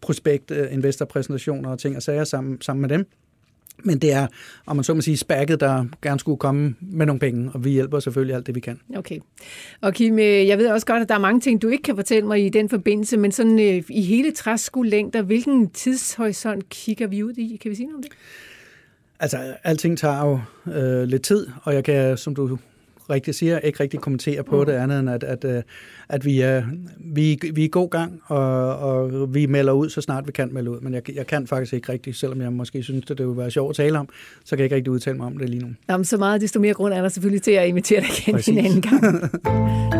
prospekt, øh, investorpræsentationer og ting og sager sammen, sammen med dem. Men det er, om man så må sige, spækket, der gerne skulle komme med nogle penge, og vi hjælper selvfølgelig alt det, vi kan. Okay. Og Kim, øh, jeg ved også godt, at der er mange ting, du ikke kan fortælle mig i den forbindelse, men sådan øh, i hele træskolængder, hvilken tidshorisont kigger vi ud i? Kan vi sige noget om det? Altså, alting tager jo øh, lidt tid, og jeg kan, som du rigtigt siger, ikke rigtig kommentere på mm. det andet end, at, at, øh, at vi, er, vi, vi er i god gang, og, og vi melder ud, så snart vi kan melde ud. Men jeg, jeg kan faktisk ikke rigtig, selvom jeg måske synes, at det ville være sjovt at tale om, så kan jeg ikke rigtig udtale mig om det lige nu. Jamen, så meget desto mere grund er der selvfølgelig til at invitere dig igen Præcis. en anden gang. *laughs*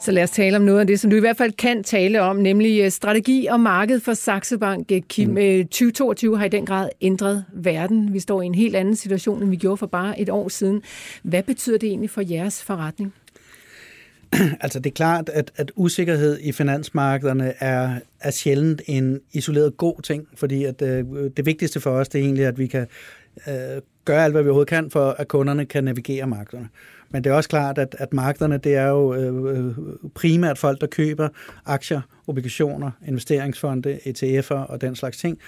Så lad os tale om noget af det, som du i hvert fald kan tale om, nemlig øh, strategi og marked for Saxo Bank. Øh, Kim, mm. 2022 øh, har i den grad ændret verden. Vi står i en helt anden situation, end vi gjorde for bare et år siden. Hvad betyder det egentlig for jeres forretning? *clears throat* Altså det er klart, at, at usikkerhed i finansmarkederne er, er sjældent en isoleret god ting, fordi at, øh, det vigtigste for os det er egentlig, at vi kan øh, gøre alt, hvad vi overhovedet kan, for at kunderne kan navigere markederne. Men det er også klart, at, at markederne, det er jo øh, øh primært folk, der køber aktier, obligationer, investeringsfonde, ETF'er og den slags ting.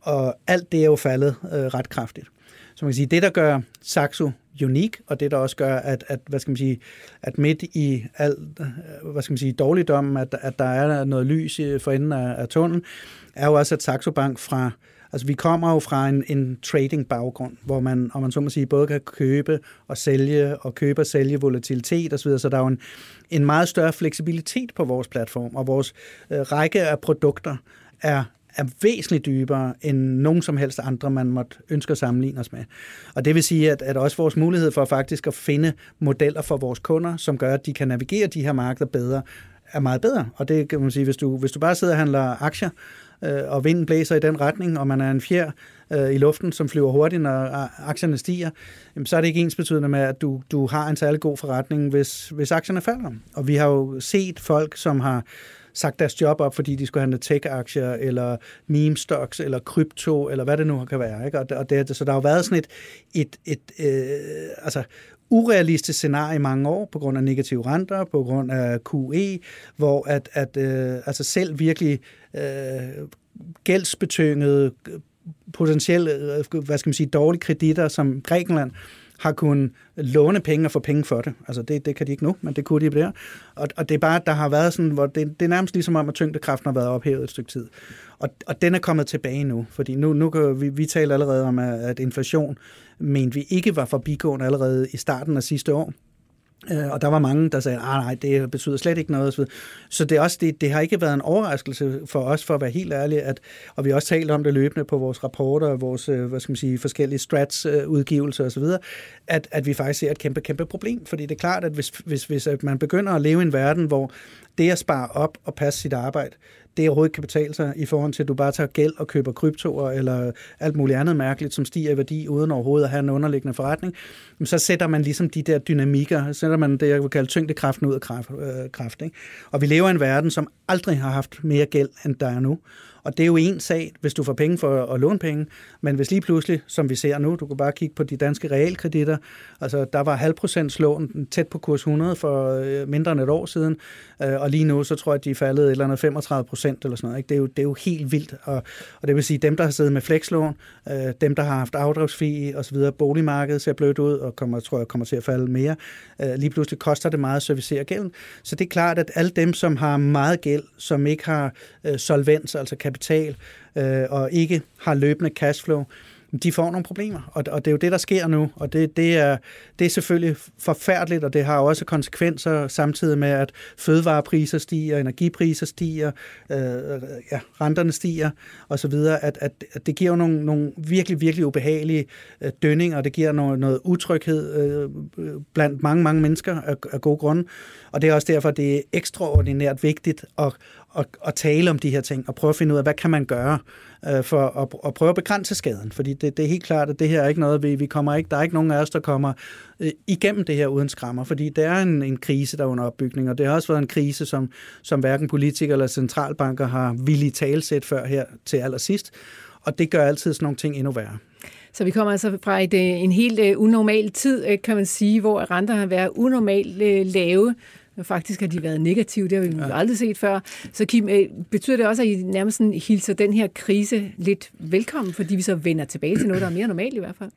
Og alt det er jo faldet øh, ret kraftigt. Så man kan sige, det, der gør Saxo unik, og det der også gør, at, at, hvad skal man sige, at midt i al øh, hvad skal man sige, dårligdom, at, at der er noget lys for enden af, af tunnelen, er jo også, at Saxo Bank fra Altså, vi kommer jo fra en, en trading-baggrund, hvor man, om man så må sige, både kan købe og sælge, og købe og sælge volatilitet osv., så der er jo en, en meget større fleksibilitet på vores platform, og vores øh, række af produkter er er væsentligt dybere end nogen som helst andre, man måtte ønske at sammenligne os med. Og det vil sige, at, at også vores mulighed for faktisk at finde modeller for vores kunder, som gør, at de kan navigere de her markeder bedre, er meget bedre. Og det kan man sige, hvis du, hvis du bare sidder og handler aktier, øh, og vinden blæser i den retning, og man er en fjer øh, i luften, som flyver hurtigt, når øh, aktierne stiger, jamen, så er det ikke ens betydende med, at du, du har en særlig god forretning, hvis, hvis aktierne falder. Og vi har jo set folk, som har sagt deres job op, fordi de skulle handle tech-aktier, eller meme stocks, eller krypto, eller hvad det nu kan være. Ikke? Og det, så der har jo været sådan et, et, et øh, altså, urealistisk scenarie i mange år på grund af negative renter, på grund af QE, hvor at, at øh, altså selv virkelig øh, gældsbetyngede potentielle, øh, hvad skal man sige, dårlige kreditter som Grækenland, har kunnet låne penge og få penge for det. Altså det, det kan de ikke nu, men det kunne de der. Og, og det er bare, der har været sådan, hvor det, det er nærmest ligesom om, at tyngdekraften har været ophævet et stykke tid. Og, og den er kommet tilbage nu, fordi nu, nu kan vi, vi taler allerede om, at inflation mente vi ikke var forbigående allerede i starten af sidste år. Øh, og der var mange, der sagde, at nej, det betyder slet ikke noget. Så det, er også, det, det har ikke været en overraskelse for os, for at være helt ærlig, at, og vi har også talt om det løbende på vores rapporter og vores øh, hvad skal man sige, forskellige strats-udgivelser øh, osv., at, at vi faktisk ser et kæmpe, kæmpe problem. Fordi det er klart, at hvis, hvis, hvis man begynder at leve i en verden, hvor det at spare op og passe sit arbejde, det overhovedet kan betale sig i forhold til, at du bare tager gæld og køber kryptoer eller alt muligt andet mærkeligt, som stiger i værdi, uden overhovedet at have en underliggende forretning, så sætter man ligesom de der dynamikker, sætter man det, jeg vil kalde tyngdekraften ud af kraft. Øh, kraft ikke? Og vi lever i en verden, som aldrig har haft mere gæld, end der er nu. Og det er jo en sag, hvis du får penge for at låne penge, men hvis lige pludselig, som vi ser nu, du kan bare kigge på de danske realkreditter, altså der var halvprocents lån tæt på kurs 100 for øh, mindre end et år siden, øh, og lige nu så tror jeg, at de er faldet et eller andet 35 procent eller sådan noget. Ikke? Det, er jo, det er jo helt vildt, og, og det vil sige, dem, der har siddet med flekslån, øh, dem, der har haft afdragsfi og så videre, boligmarkedet ser blødt ud, og kommer, tror jeg kommer til at falde mere. Lige pludselig koster det meget at servicere gælden. Så det er klart, at alle dem, som har meget gæld, som ikke har solvens, altså kan kapital øh, og ikke har løbende cashflow, de får nogle problemer, og, og det er jo det, der sker nu, og det, det, er, det er selvfølgelig forfærdeligt, og det har også konsekvenser samtidig med, at fødevarepriser stiger, energipriser stiger, øh, ja, renterne stiger osv., at, at, at det giver nogle, nogle virkelig, virkelig ubehagelige øh, dønninger, og det giver noget, noget utryghed øh, blandt mange, mange mennesker af, af gode grunde, og det er også derfor, det er ekstraordinært vigtigt at, at, at tale om de her ting, og prøve at finde ud af, hvad kan man gøre øh, for at, at prøve at begrænse skaden. Fordi det, det er helt klart, at det her er ikke noget, vi, vi kommer ikke, der er ikke nogen af os, der kommer øh, igennem det her uden skrammer, fordi det er en, en krise, der er under opbygning, og det har også været en krise, som, som hverken politikere eller centralbanker har villige talsæt før her til allersidst, og det gør altid sådan nogle ting endnu værre. Så vi kommer altså fra et, øh, en helt øh, unormal tid, øh, kan man sige, hvor renter har været unormalt lave. Faktisk har de været negative, det har vi ja. aldrig set før. Så Kim, øh, betyder det også, at I nærmest hilser den her krise lidt velkommen, fordi vi så vender tilbage til noget, der er mere normalt i hvert fald?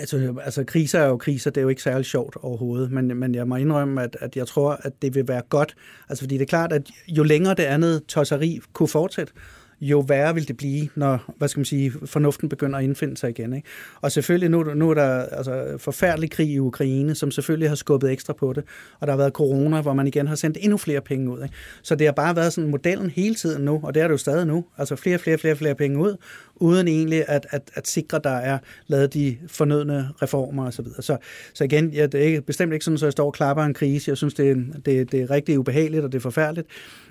Altså, altså kriser er jo kriser, det er jo ikke særlig sjovt overhovedet, men, men jeg må indrømme, at, at jeg tror, at det vil være godt, altså fordi det er klart, at jo længere det andet tosseri kunne fortsætte, jo værre vil det blive, når hvad skal man sige, fornuften begynder at indfinde sig igen. Ikke? Og selvfølgelig, nu, nu er der altså, forfærdelig krig i Ukraine, som selvfølgelig har skubbet ekstra på det, og der har været corona, hvor man igen har sendt endnu flere penge ud. Ikke? Så det har bare været sådan modellen hele tiden nu, og det er det jo stadig nu. Altså flere, flere, flere, flere penge ud, uden egentlig at, at, at sikre, der er lavet de fornødne reformer osv. Så, så, så igen, ja, det er ikke, bestemt ikke sådan, at jeg står og klapper en krise. Jeg synes, det det, det er rigtig ubehageligt, og det er forfærdeligt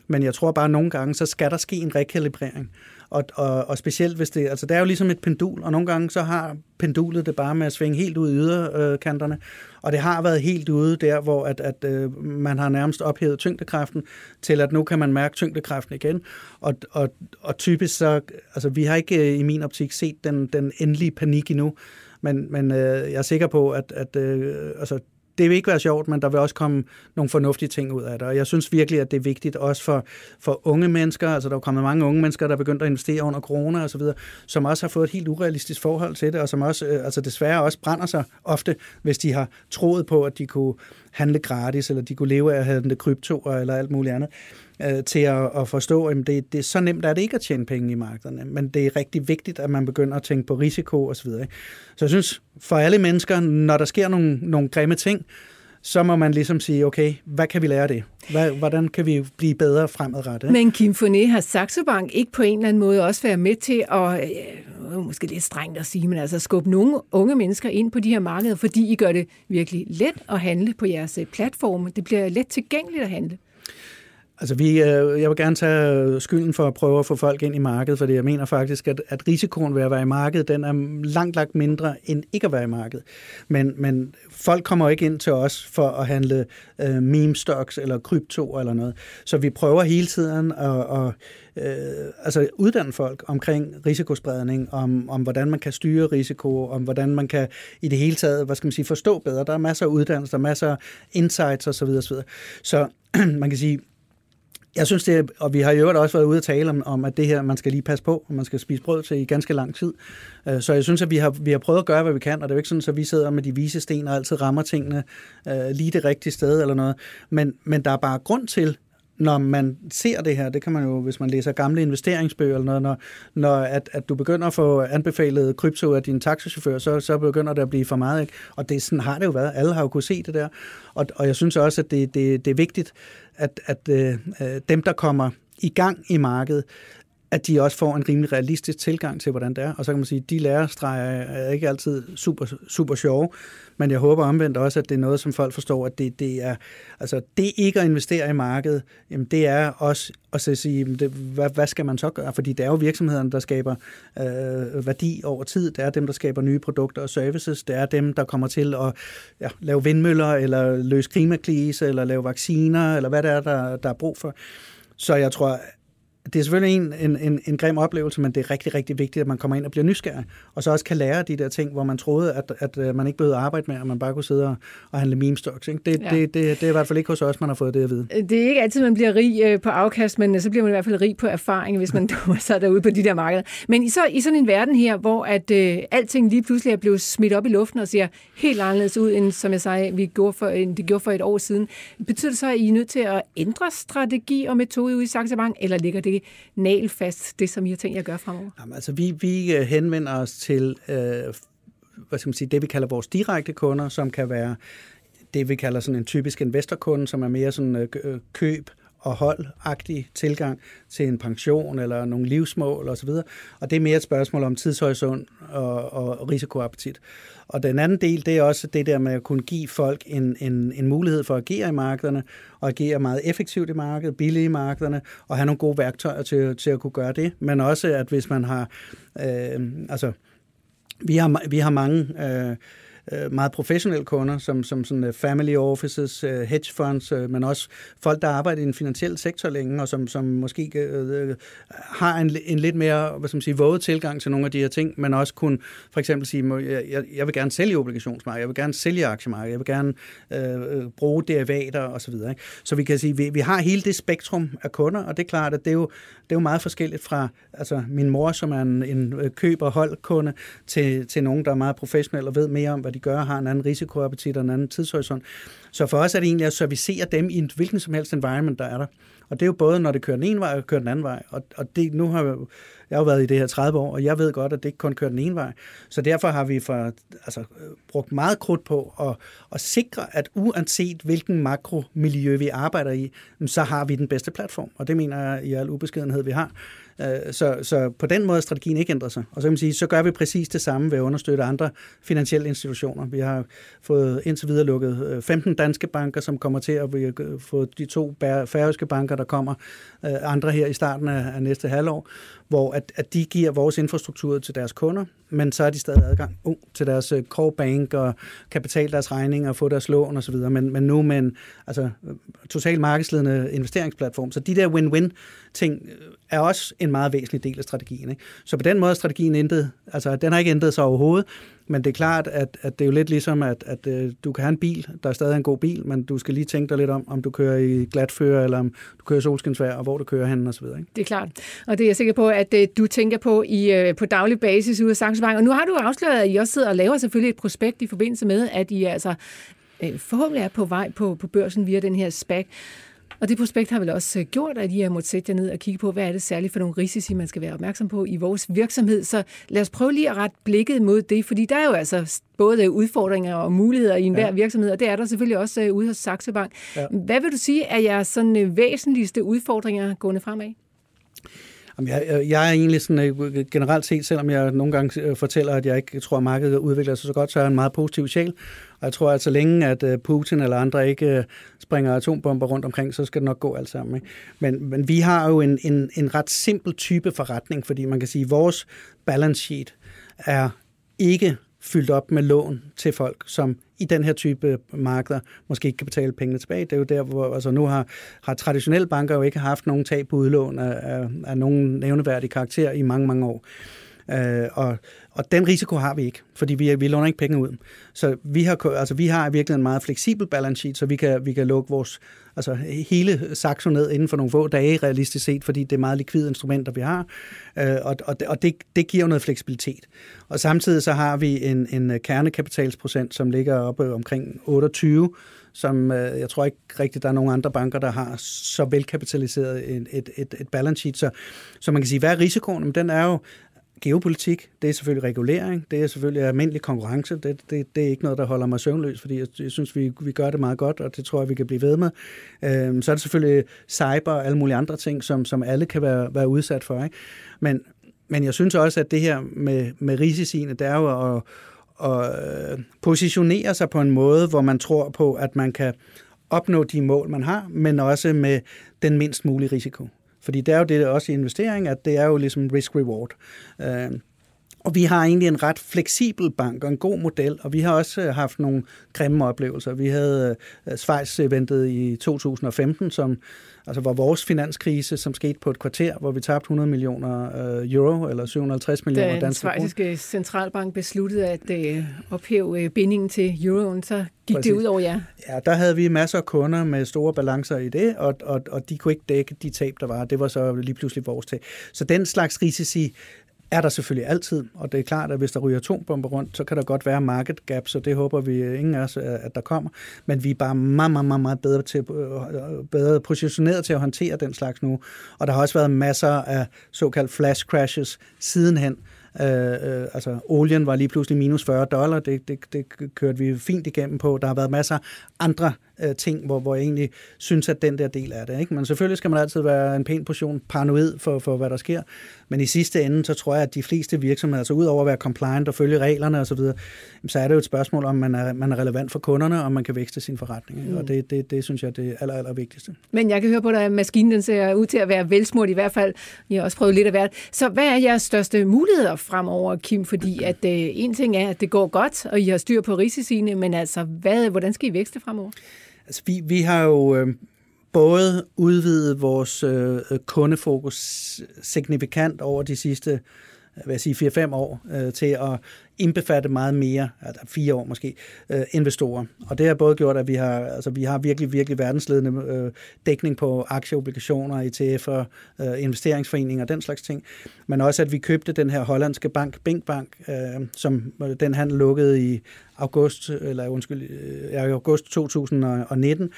men jeg tror bare, at nogle gange, så skal der ske en rekalibrering. Og, og, og specielt hvis det, altså det er jo ligesom et pendul, og nogle gange så har pendulet det bare med at svinge helt ud i yderkanterne, og det har været helt ude der, hvor at, at øh, man har nærmest ophævet tyngdekraften, til at nu kan man mærke tyngdekraften igen, og, og, og typisk så, altså vi har ikke øh, i min optik set den, den endelige panik endnu, men, men øh, jeg er sikker på, at, at øh, altså, det vil ikke være sjovt, men der vil også komme nogle fornuftige ting ud af det. Og jeg synes virkelig, at det er vigtigt også for, for unge mennesker, altså der er kommet mange unge mennesker, der er begyndt at investere under corona og så videre, som også har fået et helt urealistisk forhold til det, og som også, øh, altså desværre også brænder sig ofte, hvis de har troet på, at de kunne handle gratis, eller de kunne leve af at handle kryptoer eller alt muligt andet øh, til at, at forstå, at det, det er så nemt er det ikke at tjene penge i markederne, men det er rigtig vigtigt, at man begynder at tænke på risiko osv. Så, så jeg synes, for alle mennesker, når der sker nogle, nogle grimme ting, så må man ligesom sige, okay, hvad kan vi lære af det? Hvordan kan vi blive bedre fremadrettet? Men Kim Foné, har Saxo Bank ikke på en eller anden måde også været med til at, øh, måske lidt strengt at sige, men altså skubbe nogle unge mennesker ind på de her markeder, fordi I gør det virkelig let at handle på jeres øh, platforme. Det bliver let tilgængeligt at handle. Altså, vi, øh, jeg vil gerne tage øh, skylden for at prøve at få folk ind i markedet, fordi jeg mener faktisk, at, at risikoen ved at være i markedet, den er langt, langt mindre end ikke at være i markedet. Men, men folk kommer ikke ind til os for at handle øh, meme stocks eller krypto eller noget. Så vi prøver hele tiden at, at øh, altså uddanne folk omkring risikospredning, om, om hvordan man kan styre risiko, om hvordan man kan i det hele taget, hvad skal man sige, forstå bedre. Der er masser af uddannelse, der er masser af insights osv. Så, så *clears throat* man kan sige, jeg synes det, og vi har jo også været ude at tale om, om, at det her, man skal lige passe på, og man skal spise brød til i ganske lang tid. Øh, så jeg synes, at vi har, vi har prøvet at gøre, hvad vi kan, og det er jo ikke sådan, at vi sidder med de vise sten og altid rammer tingene øh, lige det rigtige sted eller noget. Men, men der er bare grund til, når man ser det her, det kan man jo, hvis man læser gamle investeringsbøger eller noget, når, når at, at du begynder at få anbefalet krypto af din taxachauffør, så, så begynder det at blive for meget. Ikke? Og det sådan har det jo været. Alle har jo kunne se det der. Og, og jeg synes også, at det, det, det er vigtigt, at, at øh dem, der kommer i gang i markedet, at de også får en rimelig realistisk tilgang til, hvordan det er. Og så kan man sige, at de lærerstreger er ikke altid super, super sjove, men jeg håber omvendt også, at det er noget, som folk forstår, at det, det er, altså det ikke at investere i markedet, jamen det er også at sige, det, hvad, hvad skal man så gøre? Fordi det er jo virksomhederne, der skaber øh, værdi over tid. Det er dem, der skaber nye produkter og services. Det er dem, der kommer til at ja, lave vindmøller, eller løse klimakrise, eller lave vacciner, eller hvad det er, der, der er brug for. Så jeg tror, det er selvfølgelig en, en, en, en grim oplevelse, men det er rigtig, rigtig vigtigt, at man kommer ind og bliver nysgerrig, og så også kan lære de der ting, hvor man troede, at, at øh, man ikke behøvede at arbejde med, og man bare kunne sidde og, og handle meme stocks. Ikke? Det, ja. det, det, det er i hvert fald ikke hos os, man har fået det at vide. Det er ikke altid, man bliver rig øh, på afkast, men øh, så bliver man i hvert fald rig på erfaring, hvis man *laughs* så derude på de der markeder. Men i, så, i sådan en verden her, hvor at øh, alting lige pludselig er blevet smidt op i luften og ser helt anderledes ud, end som jeg sagde, vi gjorde for, end det gjorde for et år siden, betyder det så, at I er nødt til at ændre strategi og metode ude i Saxo Bank, eller ligger det nalfast, det som I har tænkt jer at gøre fremover? Jamen, altså, vi, vi øh, henvender os til øh, hvad skal man sige, det, vi kalder vores direkte kunder, som kan være det, vi kalder sådan en typisk investorkunde, som er mere sådan øh, øh køb og holdagtig tilgang til en pension eller nogle livsmål osv. Og det er mere et spørgsmål om tidshorisont og, og risikoappetit. Og den anden del, det er også det der med at kunne give folk en, en, en mulighed for at agere i markederne, og agere meget effektivt i markedet, billigt i markederne, og have nogle gode værktøjer til, til at kunne gøre det. Men også, at hvis man har, øh, altså, vi har, vi har mange øh, øh, meget professionelle kunder, som, som sådan øh, family offices, øh, hedge funds, øh, men også folk, der arbejder i den finansielle sektor længe, og som, som måske øh, øh, har en, en lidt mere hvad skal man sige, våget tilgang til nogle af de her ting, men også kunne for eksempel sige, jeg, jeg vil gerne sælge obligationsmarkedet, jeg vil gerne sælge aktiemarkedet, jeg vil gerne øh, bruge derivater osv. Så, ikke? så vi kan sige, vi, vi har hele det spektrum af kunder, og det er klart, at det er jo, det er jo meget forskelligt fra altså min mor, som er en, en køber holdkunde, til, til nogen, der er meget professionel og ved mere om, hvad de gør, har en anden risikoappetit og en anden tidshorisont. Så for os er det egentlig at servicere dem i en hvilken som helst environment, der er der. Og det er jo både, når det kører den ene vej og kører den anden vej. Og, og det, nu har jeg, jeg har jo været i det her 30 år, og jeg ved godt, at det ikke kun kører den ene vej. Så derfor har vi for, altså, brugt meget krudt på at, at sikre, at uanset hvilken makromiljø vi arbejder i, så har vi den bedste platform. Og det mener jeg i al ubeskedenhed, vi har. Øh, så, så på den måde er strategien ikke ændret sig. Og så kan man sige, så gør vi præcis det samme ved at understøtte andre finansielle institutioner. Vi har fået indtil videre lukket øh, 15 danske banker, som kommer til at få de to færøske banker, der kommer øh, andre her i starten af næste halvår hvor at, at de giver vores infrastruktur til deres kunder, men så er de stadig adgang uh, til deres øh, core bank og kapital deres regninger og få deres lån osv., men, men nu med en altså, total markedsledende investeringsplatform. Så de der win-win ting er også en meget væsentlig del af strategien. Ikke? Så på den måde er strategien intet Altså, den har ikke ændret sig overhovedet, men det er klart, at, at det er jo lidt ligesom, at, at øh, du kan have en bil, der er stadig en god bil, men du skal lige tænke dig lidt om, om du kører i glatfører, eller om du kører solskinsvær, og hvor du kører hen, og så videre. Ikke? Det er klart, og det er jeg sikker på, at øh, du tænker på i, øh, på daglig basis ude af Saxo Og nu har du afsløret, at I også sidder og laver selvfølgelig et prospekt i forbindelse med, at I altså uh, forhåbentlig er på vej på, på børsen via den her SPAC. Og det prospekt har vel også øh, gjort, at I har måttet sætte jer ned og kigge på, hvad er det særligt for nogle risici, man skal være opmærksom på i vores virksomhed. Så lad os prøve lige at rette blikket mod det, fordi der er jo altså både udfordringer og muligheder i enhver ja. virksomhed, og det er der selvfølgelig også øh, ude hos Saxo Bank. Ja. Hvad vil du sige er jeres sådan øh, væsentligste udfordringer gående fremad? Jeg, jeg er egentlig sådan, generelt set, selvom jeg nogle gange fortæller, at jeg ikke tror, at markedet udvikler sig så godt, så er jeg en meget positiv sjæl. Og jeg tror, at så længe at øh, Putin eller andre ikke øh, springer atombomber rundt omkring, så skal det nok gå alt sammen. Ikke? Men, men vi har jo en, en, en ret simpel type forretning, fordi man kan sige, at vores balance sheet er ikke fyldt op med lån til folk, som i den her type øh, markeder måske ikke kan betale pengene tilbage. Det er jo der, hvor altså nu har, har traditionelle banker jo ikke haft nogen tab på udlån af, af, af nogen nævneværdig karakter i mange, mange år. Øh, og, og den risiko har vi ikke, fordi vi, vi låner ikke penge ud. Så vi har, altså, vi har virkelig en meget fleksibel balance sheet, så vi kan, vi kan lukke vores, altså, hele Saxo ned inden for nogle få dage, realistisk set, fordi det er meget likvide instrumenter, vi har. Øh, og og, og det, det giver noget fleksibilitet. Og samtidig så har vi en, en kernekapitalsprocent, som ligger oppe omkring 28, som øh, jeg tror ikke rigtigt, der er nogen andre banker, der har så velkapitaliseret et, et, et, et balance sheet. Så, så man kan sige, hvad er risikoen? Men den er jo, geopolitik, det er selvfølgelig regulering, det er selvfølgelig almindelig konkurrence, det, det, det er ikke noget, der holder mig søvnløs, fordi jeg, jeg synes, vi, vi gør det meget godt, og det tror jeg, vi kan blive ved med. Øhm, så er det selvfølgelig cyber og alle mulige andre ting, som, som alle kan være, være udsat for. Ikke? Men, men jeg synes også, at det her med, med risiciene, det er jo at, at øh, positionere sig på en måde, hvor man tror på, at man kan opnå de mål, man har, men også med den mindst mulige risiko. Fordi det er jo det også i investering, at det er jo ligesom risk-reward. Øh, og vi har egentlig en ret fleksibel bank og en god model, og vi har også øh, haft nogle grimme oplevelser. Vi havde uh, Schweiz-eventet i 2015, som altså var vores finanskrise, som skete på et kvarter, hvor vi tabte 100 millioner uh, euro, eller 750 millioner danske kroner. Da den svejsiske centralbank besluttede at ophæve bindingen til euroen, så gik Præcis. det ud over jer. Ja, der havde vi masser af kunder med store balancer i det, og, og, og de kunne ikke dække de tab, der var. Det var så lige pludselig vores tab. Så den slags risici er der selvfølgelig altid, og det er klart, at hvis der ryger atombomber rundt, så kan der godt være market gap, så det håber vi øh, ingen af os, øh, at der kommer. Men vi er bare meget, meget, meget, meget bedre, til, øh, bedre positioneret til at håndtere den slags nu. Og der har også været masser af såkaldt flash crashes sidenhen, Øh, øh, altså, olien var lige pludselig minus 40 dollar, det, det, det kørte vi fint igennem på. Der har været masser af andre øh, ting, hvor, hvor jeg egentlig synes, at den der del er det. Ikke? Men selvfølgelig skal man altid være en pæn portion paranoid for, for, hvad der sker. Men i sidste ende, så tror jeg, at de fleste virksomheder, altså udover at være compliant og følge reglerne osv., så, så er det jo et spørgsmål, om man er, man er relevant for kunderne, og man kan vækste sin forretning. Mm. Og det, det, det synes jeg er det aller, aller vigtigste. Men jeg kan høre på dig, at maskinen den ser ud til at være velsmurt i hvert fald. Jeg har også prøvet lidt af hvert. Så hvad er jeres største muligheder fremover, Kim? Fordi at øh, en ting er, at det går godt, og I har styr på risiciene, men altså, hvad, hvordan skal I vækste fremover? Altså, vi, vi har jo øh, både udvidet vores øh, øh kundefokus signifikant over de sidste øh, hvad jeg sige, 4-5 år øh, til at indbefatte meget mere, altså fire år måske, øh, investorer. Og det har både gjort, at vi har, altså, vi har virkelig, virkelig verdensledende øh, dækning på aktieobligationer, ETF'er, øh, investeringsforeninger og den slags ting. Men også, at vi købte den her hollandske bank, Binkbank, øh, som øh, den handel lukkede i august, eller undskyld, øh, august 2019,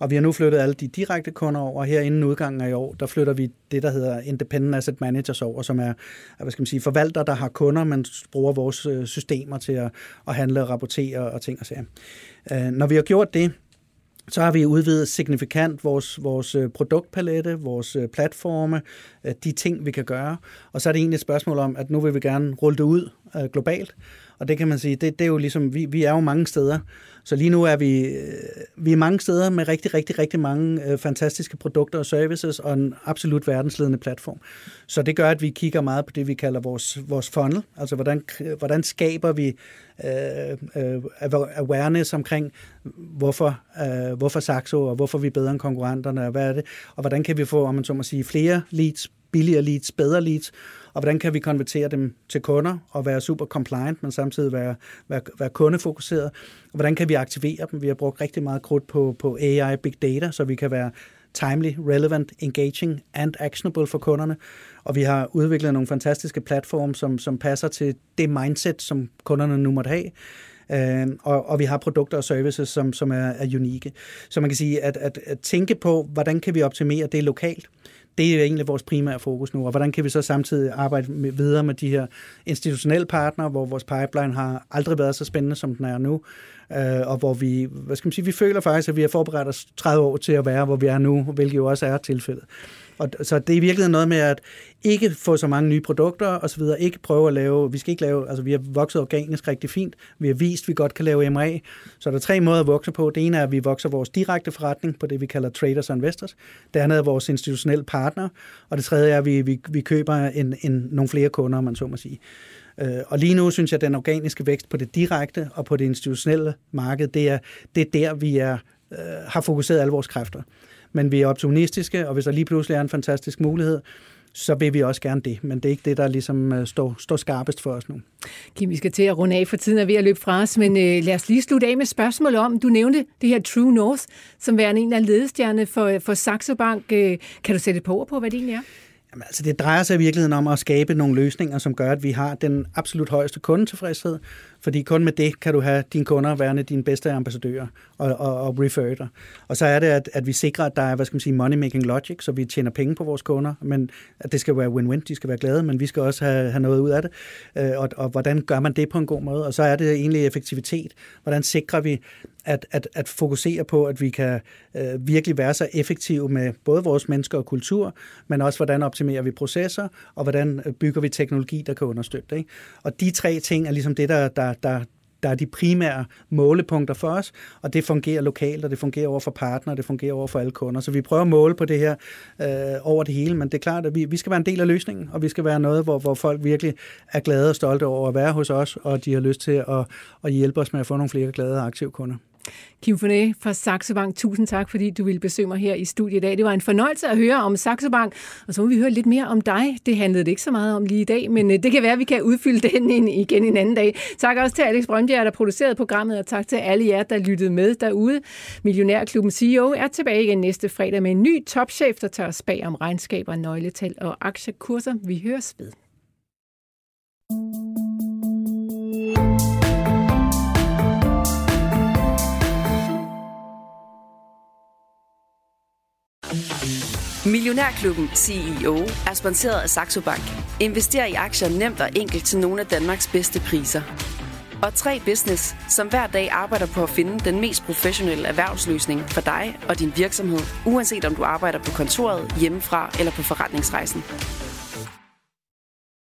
og vi har nu flyttet alle de direkte kunder over. Her inden udgangen af i år, der flytter vi det, der hedder Independent Asset Managers over, som er hvad skal man sige, forvalter, der har kunder, men bruger vores øh, systemer til at, at handle, rapportere og ting og sager. Øh, når vi har gjort det, så har vi udvidet signifikant vores, vores øh, produktpalette, vores øh, platforme, øh, de ting, vi kan gøre. Og så er det egentlig et spørgsmål om, at nu vil vi gerne rulle det ud globalt. Og det kan man sige, det, det er jo ligesom, vi, vi er jo mange steder. Så lige nu er vi, øh, vi er mange steder med rigtig, rigtig, rigtig mange øh, fantastiske produkter og services og en absolut verdensledende platform. Så det gør, at vi kigger meget på det, vi kalder vores, vores funnel. Altså, hvordan, øh, hvordan skaber vi øh, øh, awareness omkring, hvorfor, øh, hvorfor Saxo, og hvorfor vi er bedre end konkurrenterne, og hvad er det, og hvordan kan vi få, om man så må sige, flere leads billigere leads, bedre leads, og hvordan kan vi konvertere dem til kunder og være super compliant, men samtidig være, være, være kundefokuseret, og hvordan kan vi aktivere dem? Vi har brugt rigtig meget krudt på, på AI Big Data, så vi kan være timely, relevant, engaging and actionable for kunderne. Og vi har udviklet nogle fantastiske platforme, som, som passer til det mindset, som kunderne nu måtte have. Øh, og, og vi har produkter og services, som, som er, er unikke. Så man kan sige, at, at, at tænke på, hvordan kan vi optimere det lokalt, det er egentlig vores primære fokus nu, og hvordan kan vi så samtidig arbejde med, videre med de her institutionelle partnere, hvor vores pipeline har aldrig været så spændende, som den er nu, øh, og hvor vi, hvad skal man sige, vi føler faktisk, at vi har forberedt os 30 år til at være, hvor vi er nu, hvilket jo også er tilfældet. Og, så det er i virkeligheden noget med at ikke få så mange nye produkter og så videre, ikke prøve at lave, vi skal ikke lave, altså vi har vokset organisk rigtig fint, vi har vist, at vi godt kan lave MA, så der er tre måder at vokse på. Det ene er, at vi vokser vores direkte forretning på det, vi kalder traders og investors. Det andet er vores institutionelle partner, og det tredje er, at vi, vi, vi køber en, en, nogle flere kunder, om man så må sige. Øh, og lige nu synes jeg, at den organiske vækst på det direkte og på det institutionelle marked, det er, det er der, vi er, øh, har fokuseret alle vores kræfter men vi er optimistiske, og hvis der lige pludselig er en fantastisk mulighed, så vil vi også gerne det. Men det er ikke det, der ligesom øh, står, står skarpest for os nu. Kim, vi skal til at runde af, for tiden er ved at løbe fra os, men øh, lad os lige slutte af med spørgsmål om, du nævnte det her True North, som værende en af ledestjerne for, for Saxo Bank. Øh, kan du sætte et par ord på, hvad det egentlig er? Jamen, altså, det drejer sig i virkeligheden om at skabe nogle løsninger, som gør, at vi har den absolut højeste kundetilfredshed, fordi kun med det kan du have dine kunder værende dine bedste ambassadører og, og, og referrer. Og så er det, at, at vi sikrer, at der er, hvad skal man sige, money-making logic, så vi tjener penge på vores kunder, men at det skal være win-win, de skal være glade, men vi skal også have, have noget ud af det. Øh, og, og hvordan gør man det på en god måde? Og så er det egentlig effektivitet. Hvordan sikrer vi, at, at, at fokusere på, at vi kan øh, virkelig være så effektive med både vores mennesker og kultur, men også hvordan optimerer vi processer, og hvordan bygger vi teknologi, der kan understøtte det. Ikke? Og de tre ting er ligesom det, der, der, der, der er de primære målepunkter for os, og det fungerer lokalt, og det fungerer over for partnere, det fungerer over for alle kunder. Så vi prøver at måle på det her øh, over det hele, men det er klart, at vi, vi skal være en del af løsningen, og vi skal være noget, hvor, hvor folk virkelig er glade og stolte over at være hos os, og de har lyst til at, at hjælpe os med at få nogle flere glade og aktive kunder. Kim Foné fra Saxo Bank, tusind tak, fordi du ville besøge mig her i studiet i dag. Det var en fornøjelse at høre om Saxo Bank, og så må vi høre lidt mere om dig. Det handlede det ikke så meget om lige i dag, men øh, det kan være, at vi kan udfylde den igen en anden dag. Tak også til Alex Brøndbjerg, der producerede programmet, og tak til alle jer, der lyttede med derude. Millionærklubben CEO er tilbage igen næste fredag med en ny topchef, der tager os bag om regnskaber, nøgletal og aktiekurser. Vi høres ved. Millionærklubben CEO er sponsoreret af Saxo Bank. Invester i aktier nemt og enkelt til nogle af Danmarks bedste priser. Og 3 Business, som hver dag arbejder på at finde den mest professionelle erhvervsløsning for dig og din virksomhed, uanset om du arbejder på kontoret, hjemmefra eller på forretningsrejsen.